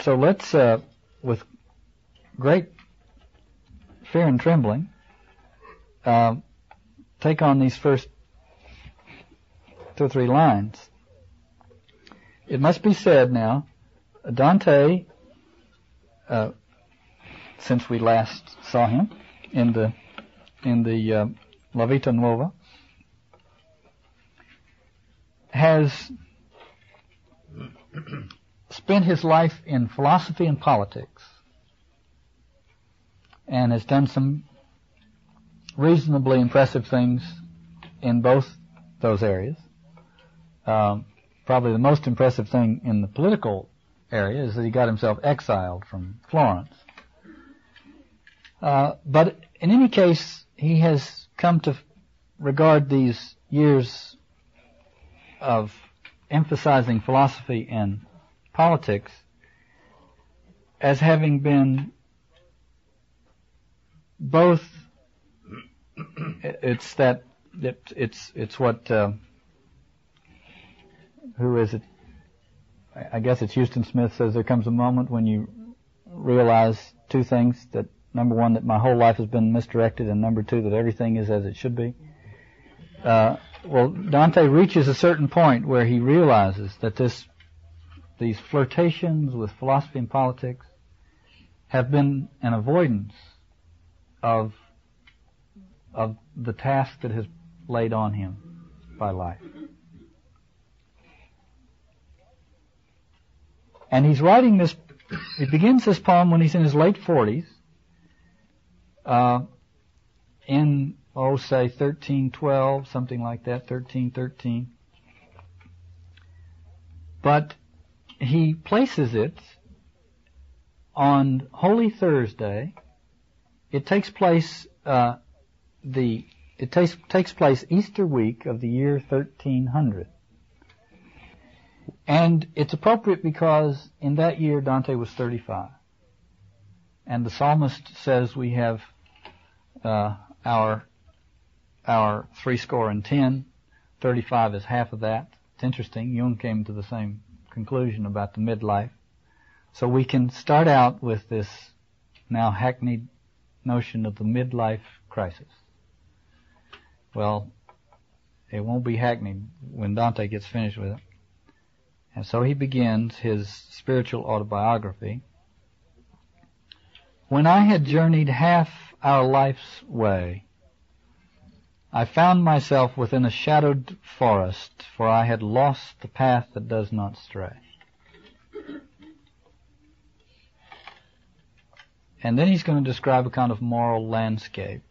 So let's, uh, with great fear and trembling, uh, take on these first two or three lines. It must be said now, Dante, uh, since we last saw him in the in the uh, La Vita Nuova has spent his life in philosophy and politics and has done some reasonably impressive things in both those areas. Um, probably the most impressive thing in the political area is that he got himself exiled from Florence. Uh, but in any case, he has come to regard these years of emphasizing philosophy and politics as having been both it's that it, it's it's what uh, who is it I guess it's Huston Smith says there comes a moment when you realize two things that Number one, that my whole life has been misdirected, and number two, that everything is as it should be. Uh, well, Dante reaches a certain point where he realizes that this, these flirtations with philosophy and politics have been an avoidance of, of the task that has laid on him by life. And he's writing this, he begins this poem when he's in his late 40s, uh, in oh, say 1312, something like that, 1313. But he places it on Holy Thursday. It takes place uh, the it takes takes place Easter week of the year 1300. And it's appropriate because in that year Dante was 35. And the psalmist says we have uh, our our three score and ten. 35 is half of that. It's interesting. Jung came to the same conclusion about the midlife. So we can start out with this now hackneyed notion of the midlife crisis. Well, it won't be hackneyed when Dante gets finished with it. And so he begins his spiritual autobiography. When I had journeyed half our life's way, I found myself within a shadowed forest, for I had lost the path that does not stray. And then he's going to describe a kind of moral landscape,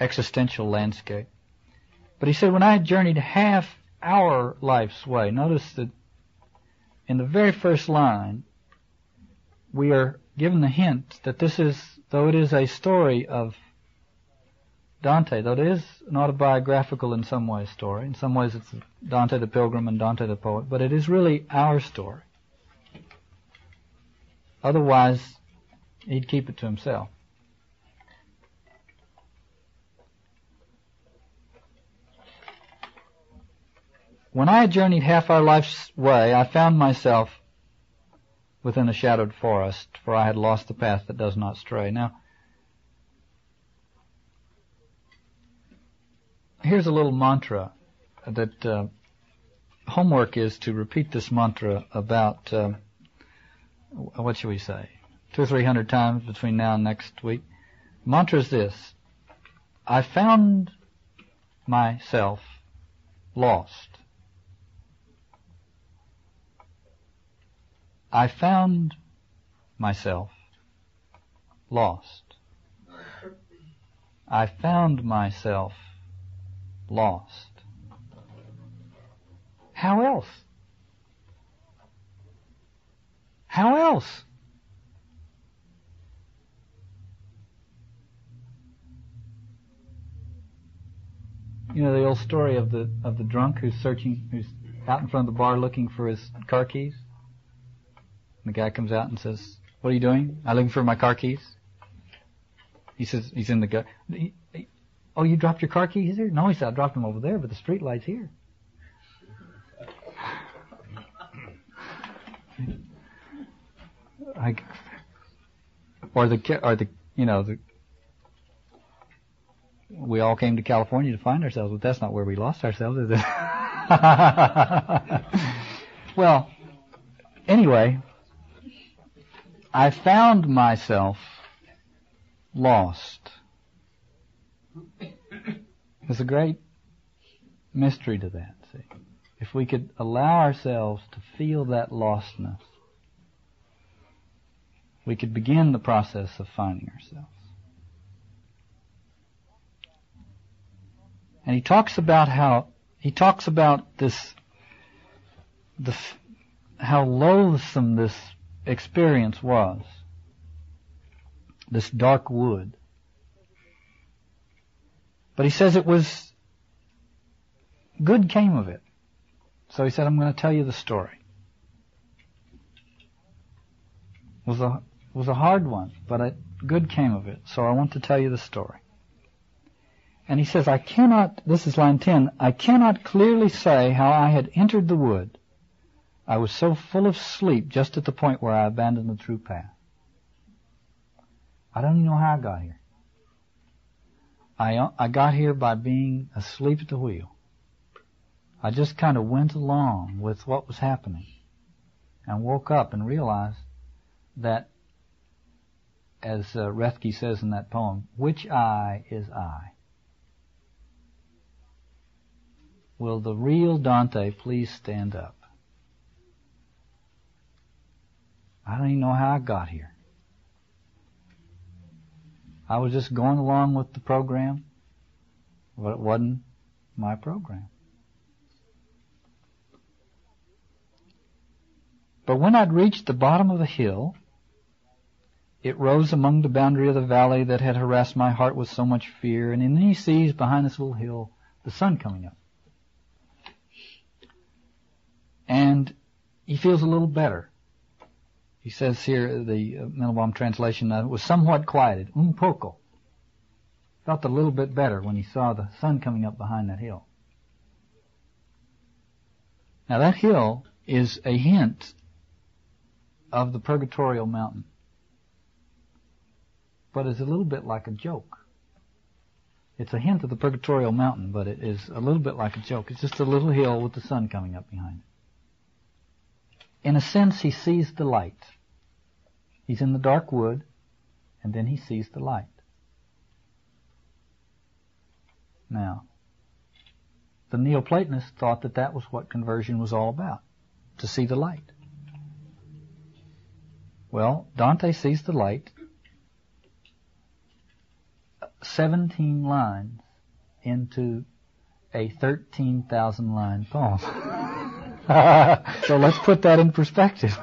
existential landscape. But he said, when I had journeyed half our life's way, notice that in the very first line, we are given the hint that this is, though it is a story of Dante, though it is an autobiographical in some ways story, in some ways it's Dante the pilgrim and Dante the poet, but it is really our story. Otherwise, he'd keep it to himself. When I had journeyed half our life's way, I found myself within a shadowed forest, for I had lost the path that does not stray. Now, here's a little mantra that uh, homework is to repeat this mantra about uh, what should we say two or three hundred times between now and next week. Mantra is this: I found myself lost. I found myself lost. I found myself lost. How else? How else? You know the old story of the of the drunk who's searching, who's out in front of the bar looking for his car keys. And the guy comes out and says, "What are you doing? I'm looking for my car keys." He says he's in the guy. Oh, you dropped your car keys here? No, he said, I dropped them over there, but the street light's here. I, or the, or the, you know, the, we all came to California to find ourselves, but that's not where we lost ourselves, is it? well, anyway, I found myself lost. There's a great mystery to that, see. If we could allow ourselves to feel that lostness, we could begin the process of finding ourselves. And he talks about how, he talks about this, the, how loathsome this experience was. This dark wood. But he says it was good came of it. So he said, I'm going to tell you the story. It was a was a hard one, but a good came of it. So I want to tell you the story. And he says, I cannot, this is line 10, I cannot clearly say how I had entered the wood. I was so full of sleep just at the point where I abandoned the true path. I don't even know how I got here. I, I got here by being asleep at the wheel. I just kind of went along with what was happening and woke up and realized that, as uh, Roethke says in that poem, which I is I? Will the real Dante please stand up? I don't even know how I got here. I was just going along with the program. But it wasn't my program. But when I'd reached the bottom of the hill, it rose among the boundary of the valley that had harassed my heart with so much fear, and then he sees behind this little hill the sun coming up. And he feels a little better. He says here, the uh, Mandelbaum translation, uh, was somewhat quieted, un poco. Felt a little bit better when he saw the sun coming up behind that hill. Now that hill is a hint of the Purgatorial Mountain. But it's a little bit like a joke. It's a hint of the Purgatorial Mountain, but it is a little bit like a joke. It's just a little hill with the sun coming up behind it. In a sense, he sees the light. He's in the dark wood, and then he sees the light. Now, the Neoplatonists thought that that was what conversion was all about, to see the light. Well, Dante sees the light 17 lines into a 13,000 line poem. so let's put that in perspective.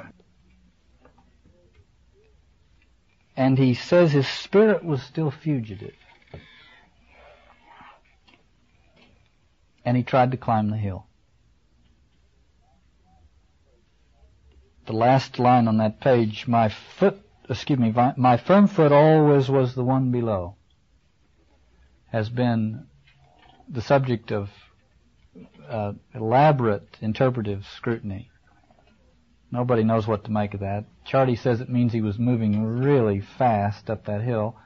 And he says his spirit was still fugitive. And he tried to climb the hill. the last line on that page, my foot, excuse me, my firm foot always was the one below, has been the subject of uh, elaborate interpretive scrutiny. Nobody knows what to make of that. Ciardi says it means he was moving really fast up that hill.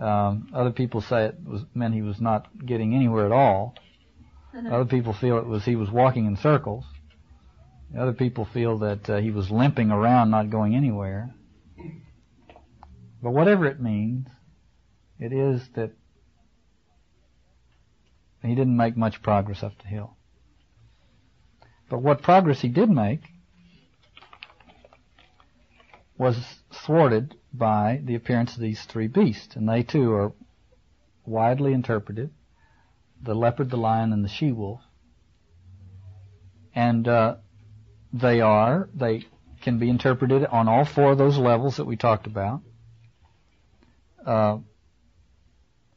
Um, other people say it was meant he was not getting anywhere at all. Other people feel it was he was walking in circles. Other people feel that uh, he was limping around, not going anywhere. But whatever it means, it is that he didn't make much progress up the hill. But what progress he did make was thwarted by the appearance of these three beasts, and they too are widely interpreted: the leopard, the lion, and the she-wolf. And uh, they are. They can be interpreted on all four of those levels that we talked about. Uh,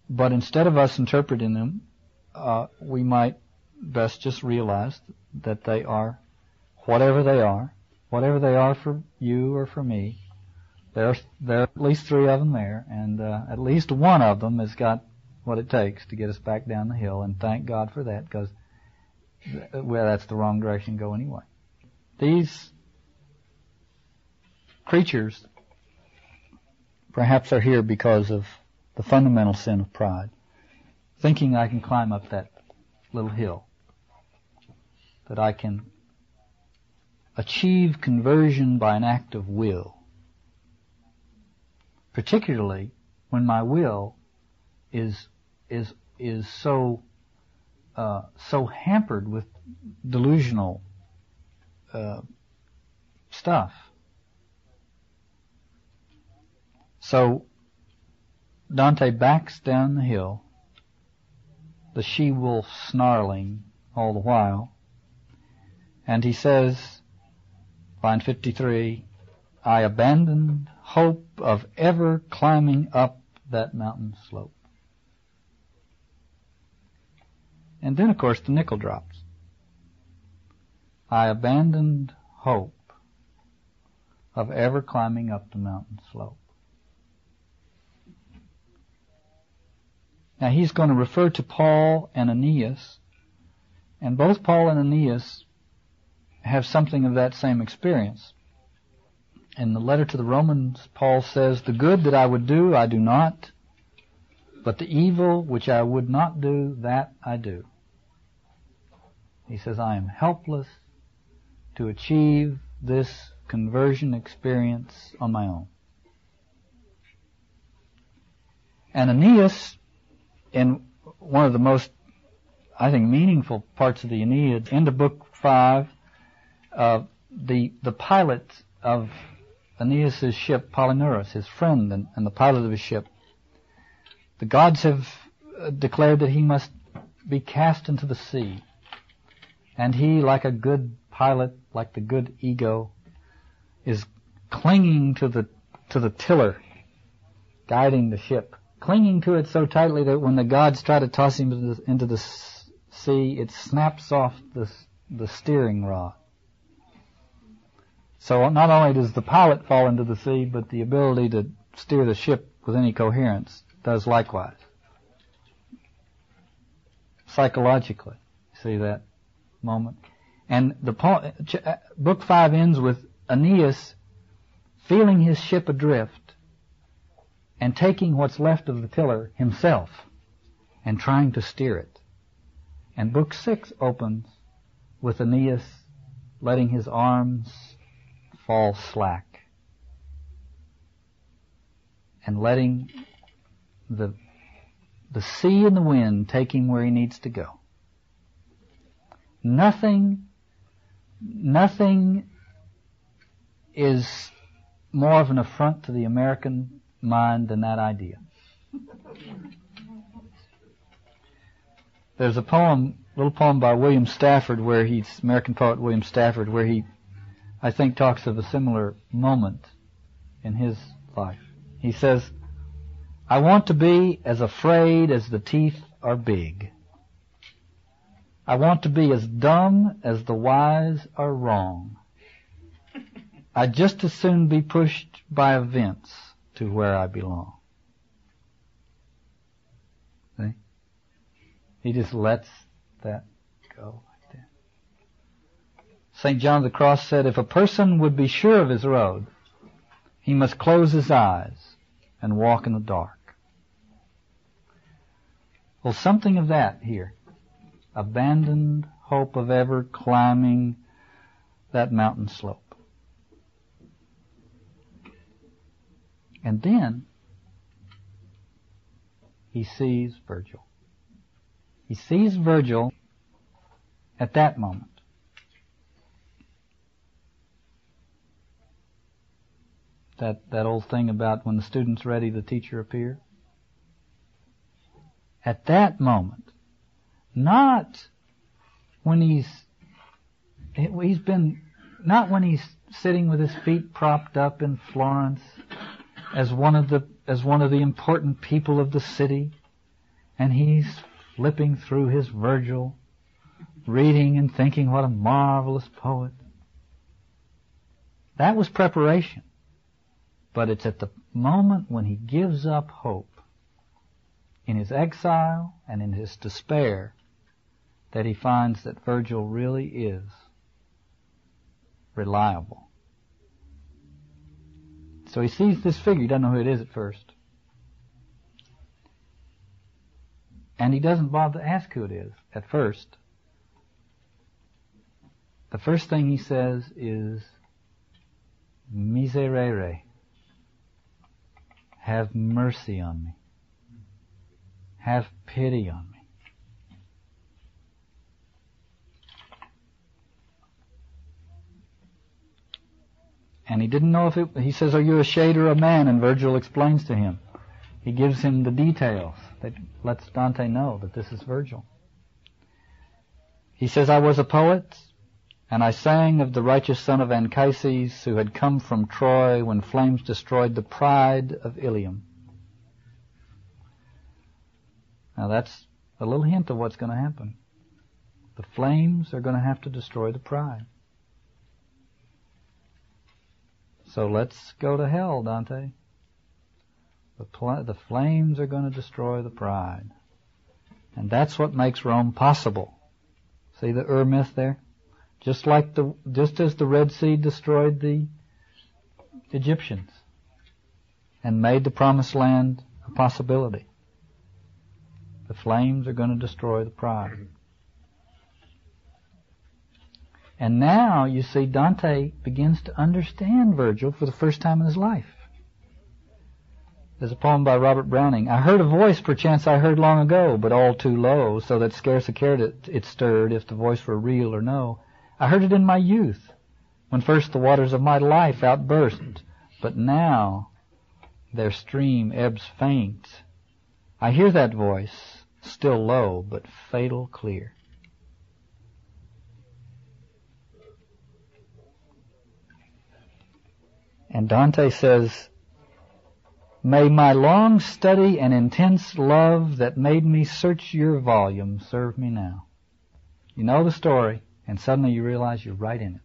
but instead of us interpreting them, uh, we might best just realize that they are whatever they are, whatever they are for you or for me. There, there are at least three of them there, and uh, at least one of them has got what it takes to get us back down the hill. And thank God for that, because well, that's the wrong direction to go anyway. These creatures perhaps are here because of the fundamental sin of pride, thinking I can climb up that little hill, that I can achieve conversion by an act of will, particularly when my will is is is so uh, so hampered with delusional uh, stuff. So Dante backs down the hill, the she wolf snarling all the while, and he says, line 53, I abandoned hope of ever climbing up that mountain slope. And then, of course, the nickel drops. I abandoned hope of ever climbing up the mountain slope. Now he's going to refer to Paul and Aeneas, and both Paul and Aeneas have something of that same experience. In the letter to the Romans, Paul says, The good that I would do, I do not, but the evil which I would not do, that I do. He says, I am helpless to achieve this conversion experience on my own. And Aeneas, in one of the most, I think, meaningful parts of the Aeneid, into book five, uh, the the pilot of Aeneas' ship, Palinurus, his friend and, and the pilot of his ship, the gods have uh, declared that he must be cast into the sea. And he, like a good pilot, like the good ego, is clinging to the, to the tiller, guiding the ship, clinging to it so tightly that when the gods try to toss him into the, into the sea, it snaps off the, the steering rod. So not only does the pilot fall into the sea, but the ability to steer the ship with any coherence does likewise. Psychologically, see that moment. And the book five ends with Aeneas feeling his ship adrift and taking what's left of the tiller himself and trying to steer it. And book six opens with Aeneas letting his arms fall slack and letting the, the sea and the wind take him where he needs to go. Nothing, nothing is more of an affront to the American mind than that idea. There's a poem, little poem by William Stafford where he's, American poet William Stafford, where he, I think talks of a similar moment in his life. He says, I want to be as afraid as the teeth are big. I want to be as dumb as the wise are wrong. I'd just as soon be pushed by events to where I belong. See? He just lets that go. St. John of the Cross said, if a person would be sure of his road, he must close his eyes and walk in the dark. Well, something of that here. Abandoned hope of ever climbing that mountain slope. And then he sees Virgil. He sees Virgil at that moment. That, that old thing about when the student's ready, the teacher appears. At that moment, not when he's, he's been, not when he's sitting with his feet propped up in Florence as one of the as one of the important people of the city, and he's flipping through his Virgil, reading and thinking what a marvelous poet. That was preparation. But it's at the moment when he gives up hope, in his exile and in his despair, that he finds that Virgil really is reliable. So he sees this figure. He doesn't know who it is at first. And he doesn't bother to ask who it is at first. The first thing he says is, Miserere, have mercy on me. Have pity on me. And he didn't know if it, he says, are you a shade or a man? And Virgil explains to him. He gives him the details that lets Dante know that this is Virgil. He says, I was a poet, and I sang of the righteous son of Anchises who had come from Troy when flames destroyed the pride of Ilium. Now that's a little hint of what's going to happen. The flames are going to have to destroy the pride. So let's go to hell, Dante. The, pl- the flames are going to destroy the pride. And that's what makes Rome possible. See the Ur myth there? Just like the, just as the Red Sea destroyed the Egyptians and made the promised land a possibility. The flames are going to destroy the pride. And now you see Dante begins to understand Virgil for the first time in his life. There's a poem by Robert Browning. I heard a voice perchance I heard long ago, but all too low, so that scarce a care it, it stirred if the voice were real or no. I heard it in my youth, when first the waters of my life outburst, but now their stream ebbs faint. I hear that voice, still low, but fatal clear. And Dante says, May my long study and intense love that made me search your volume serve me now. You know the story, and suddenly you realize you're right in it.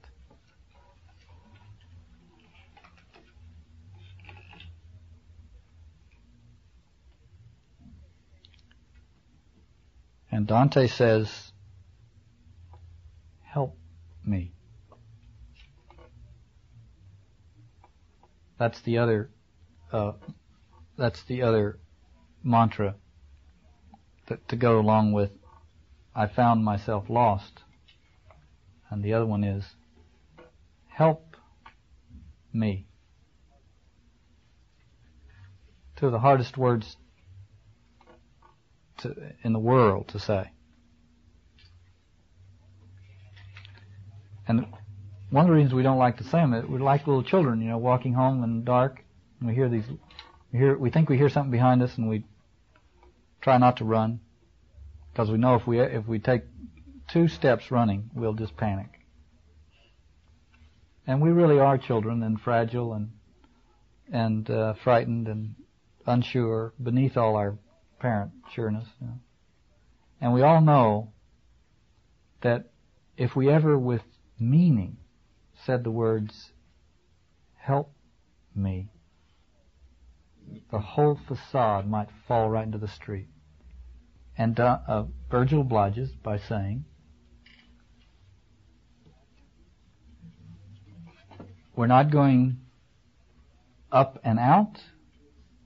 And Dante says, help me. That's the other, uh, that's the other mantra that to go along with I found myself lost. And the other one is help me. Two of the hardest words to, in the world to say. And one of the reasons we don't like to say them is we're like little children, you know, walking home in the dark, and we hear these, we hear, we think we hear something behind us, and we try not to run, because we know if we if we take two steps running, we'll just panic. And we really are children, and fragile, and and uh, frightened, and unsure, beneath all our parent sureness. You know. And we all know that if we ever with meaning said the words, help me, the whole facade might fall right into the street. And uh, uh, Virgil obliges by saying, we're not going up and out,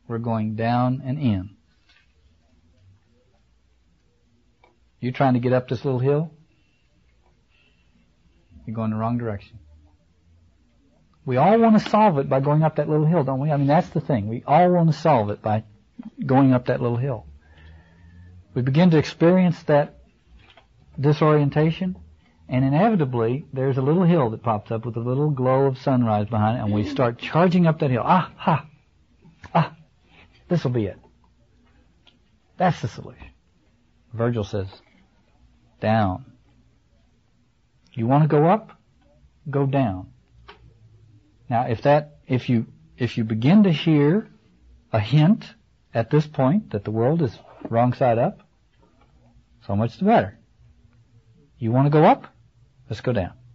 we're going down and in. You trying to get up this little hill? You're going the wrong direction. We all want to solve it by going up that little hill, don't we? I mean, that's the thing. We all want to solve it by going up that little hill. We begin to experience that disorientation, and inevitably, there's a little hill that pops up with a little glow of sunrise behind it, and we start charging up that hill. Ah, ha! Ah! This will be it. That's the solution. Virgil says, down. You want to go up? Go down. Now, if that, if you, if you begin to hear a hint at this point that the world is wrong side up, so much the better. You want to go up? Let's go down.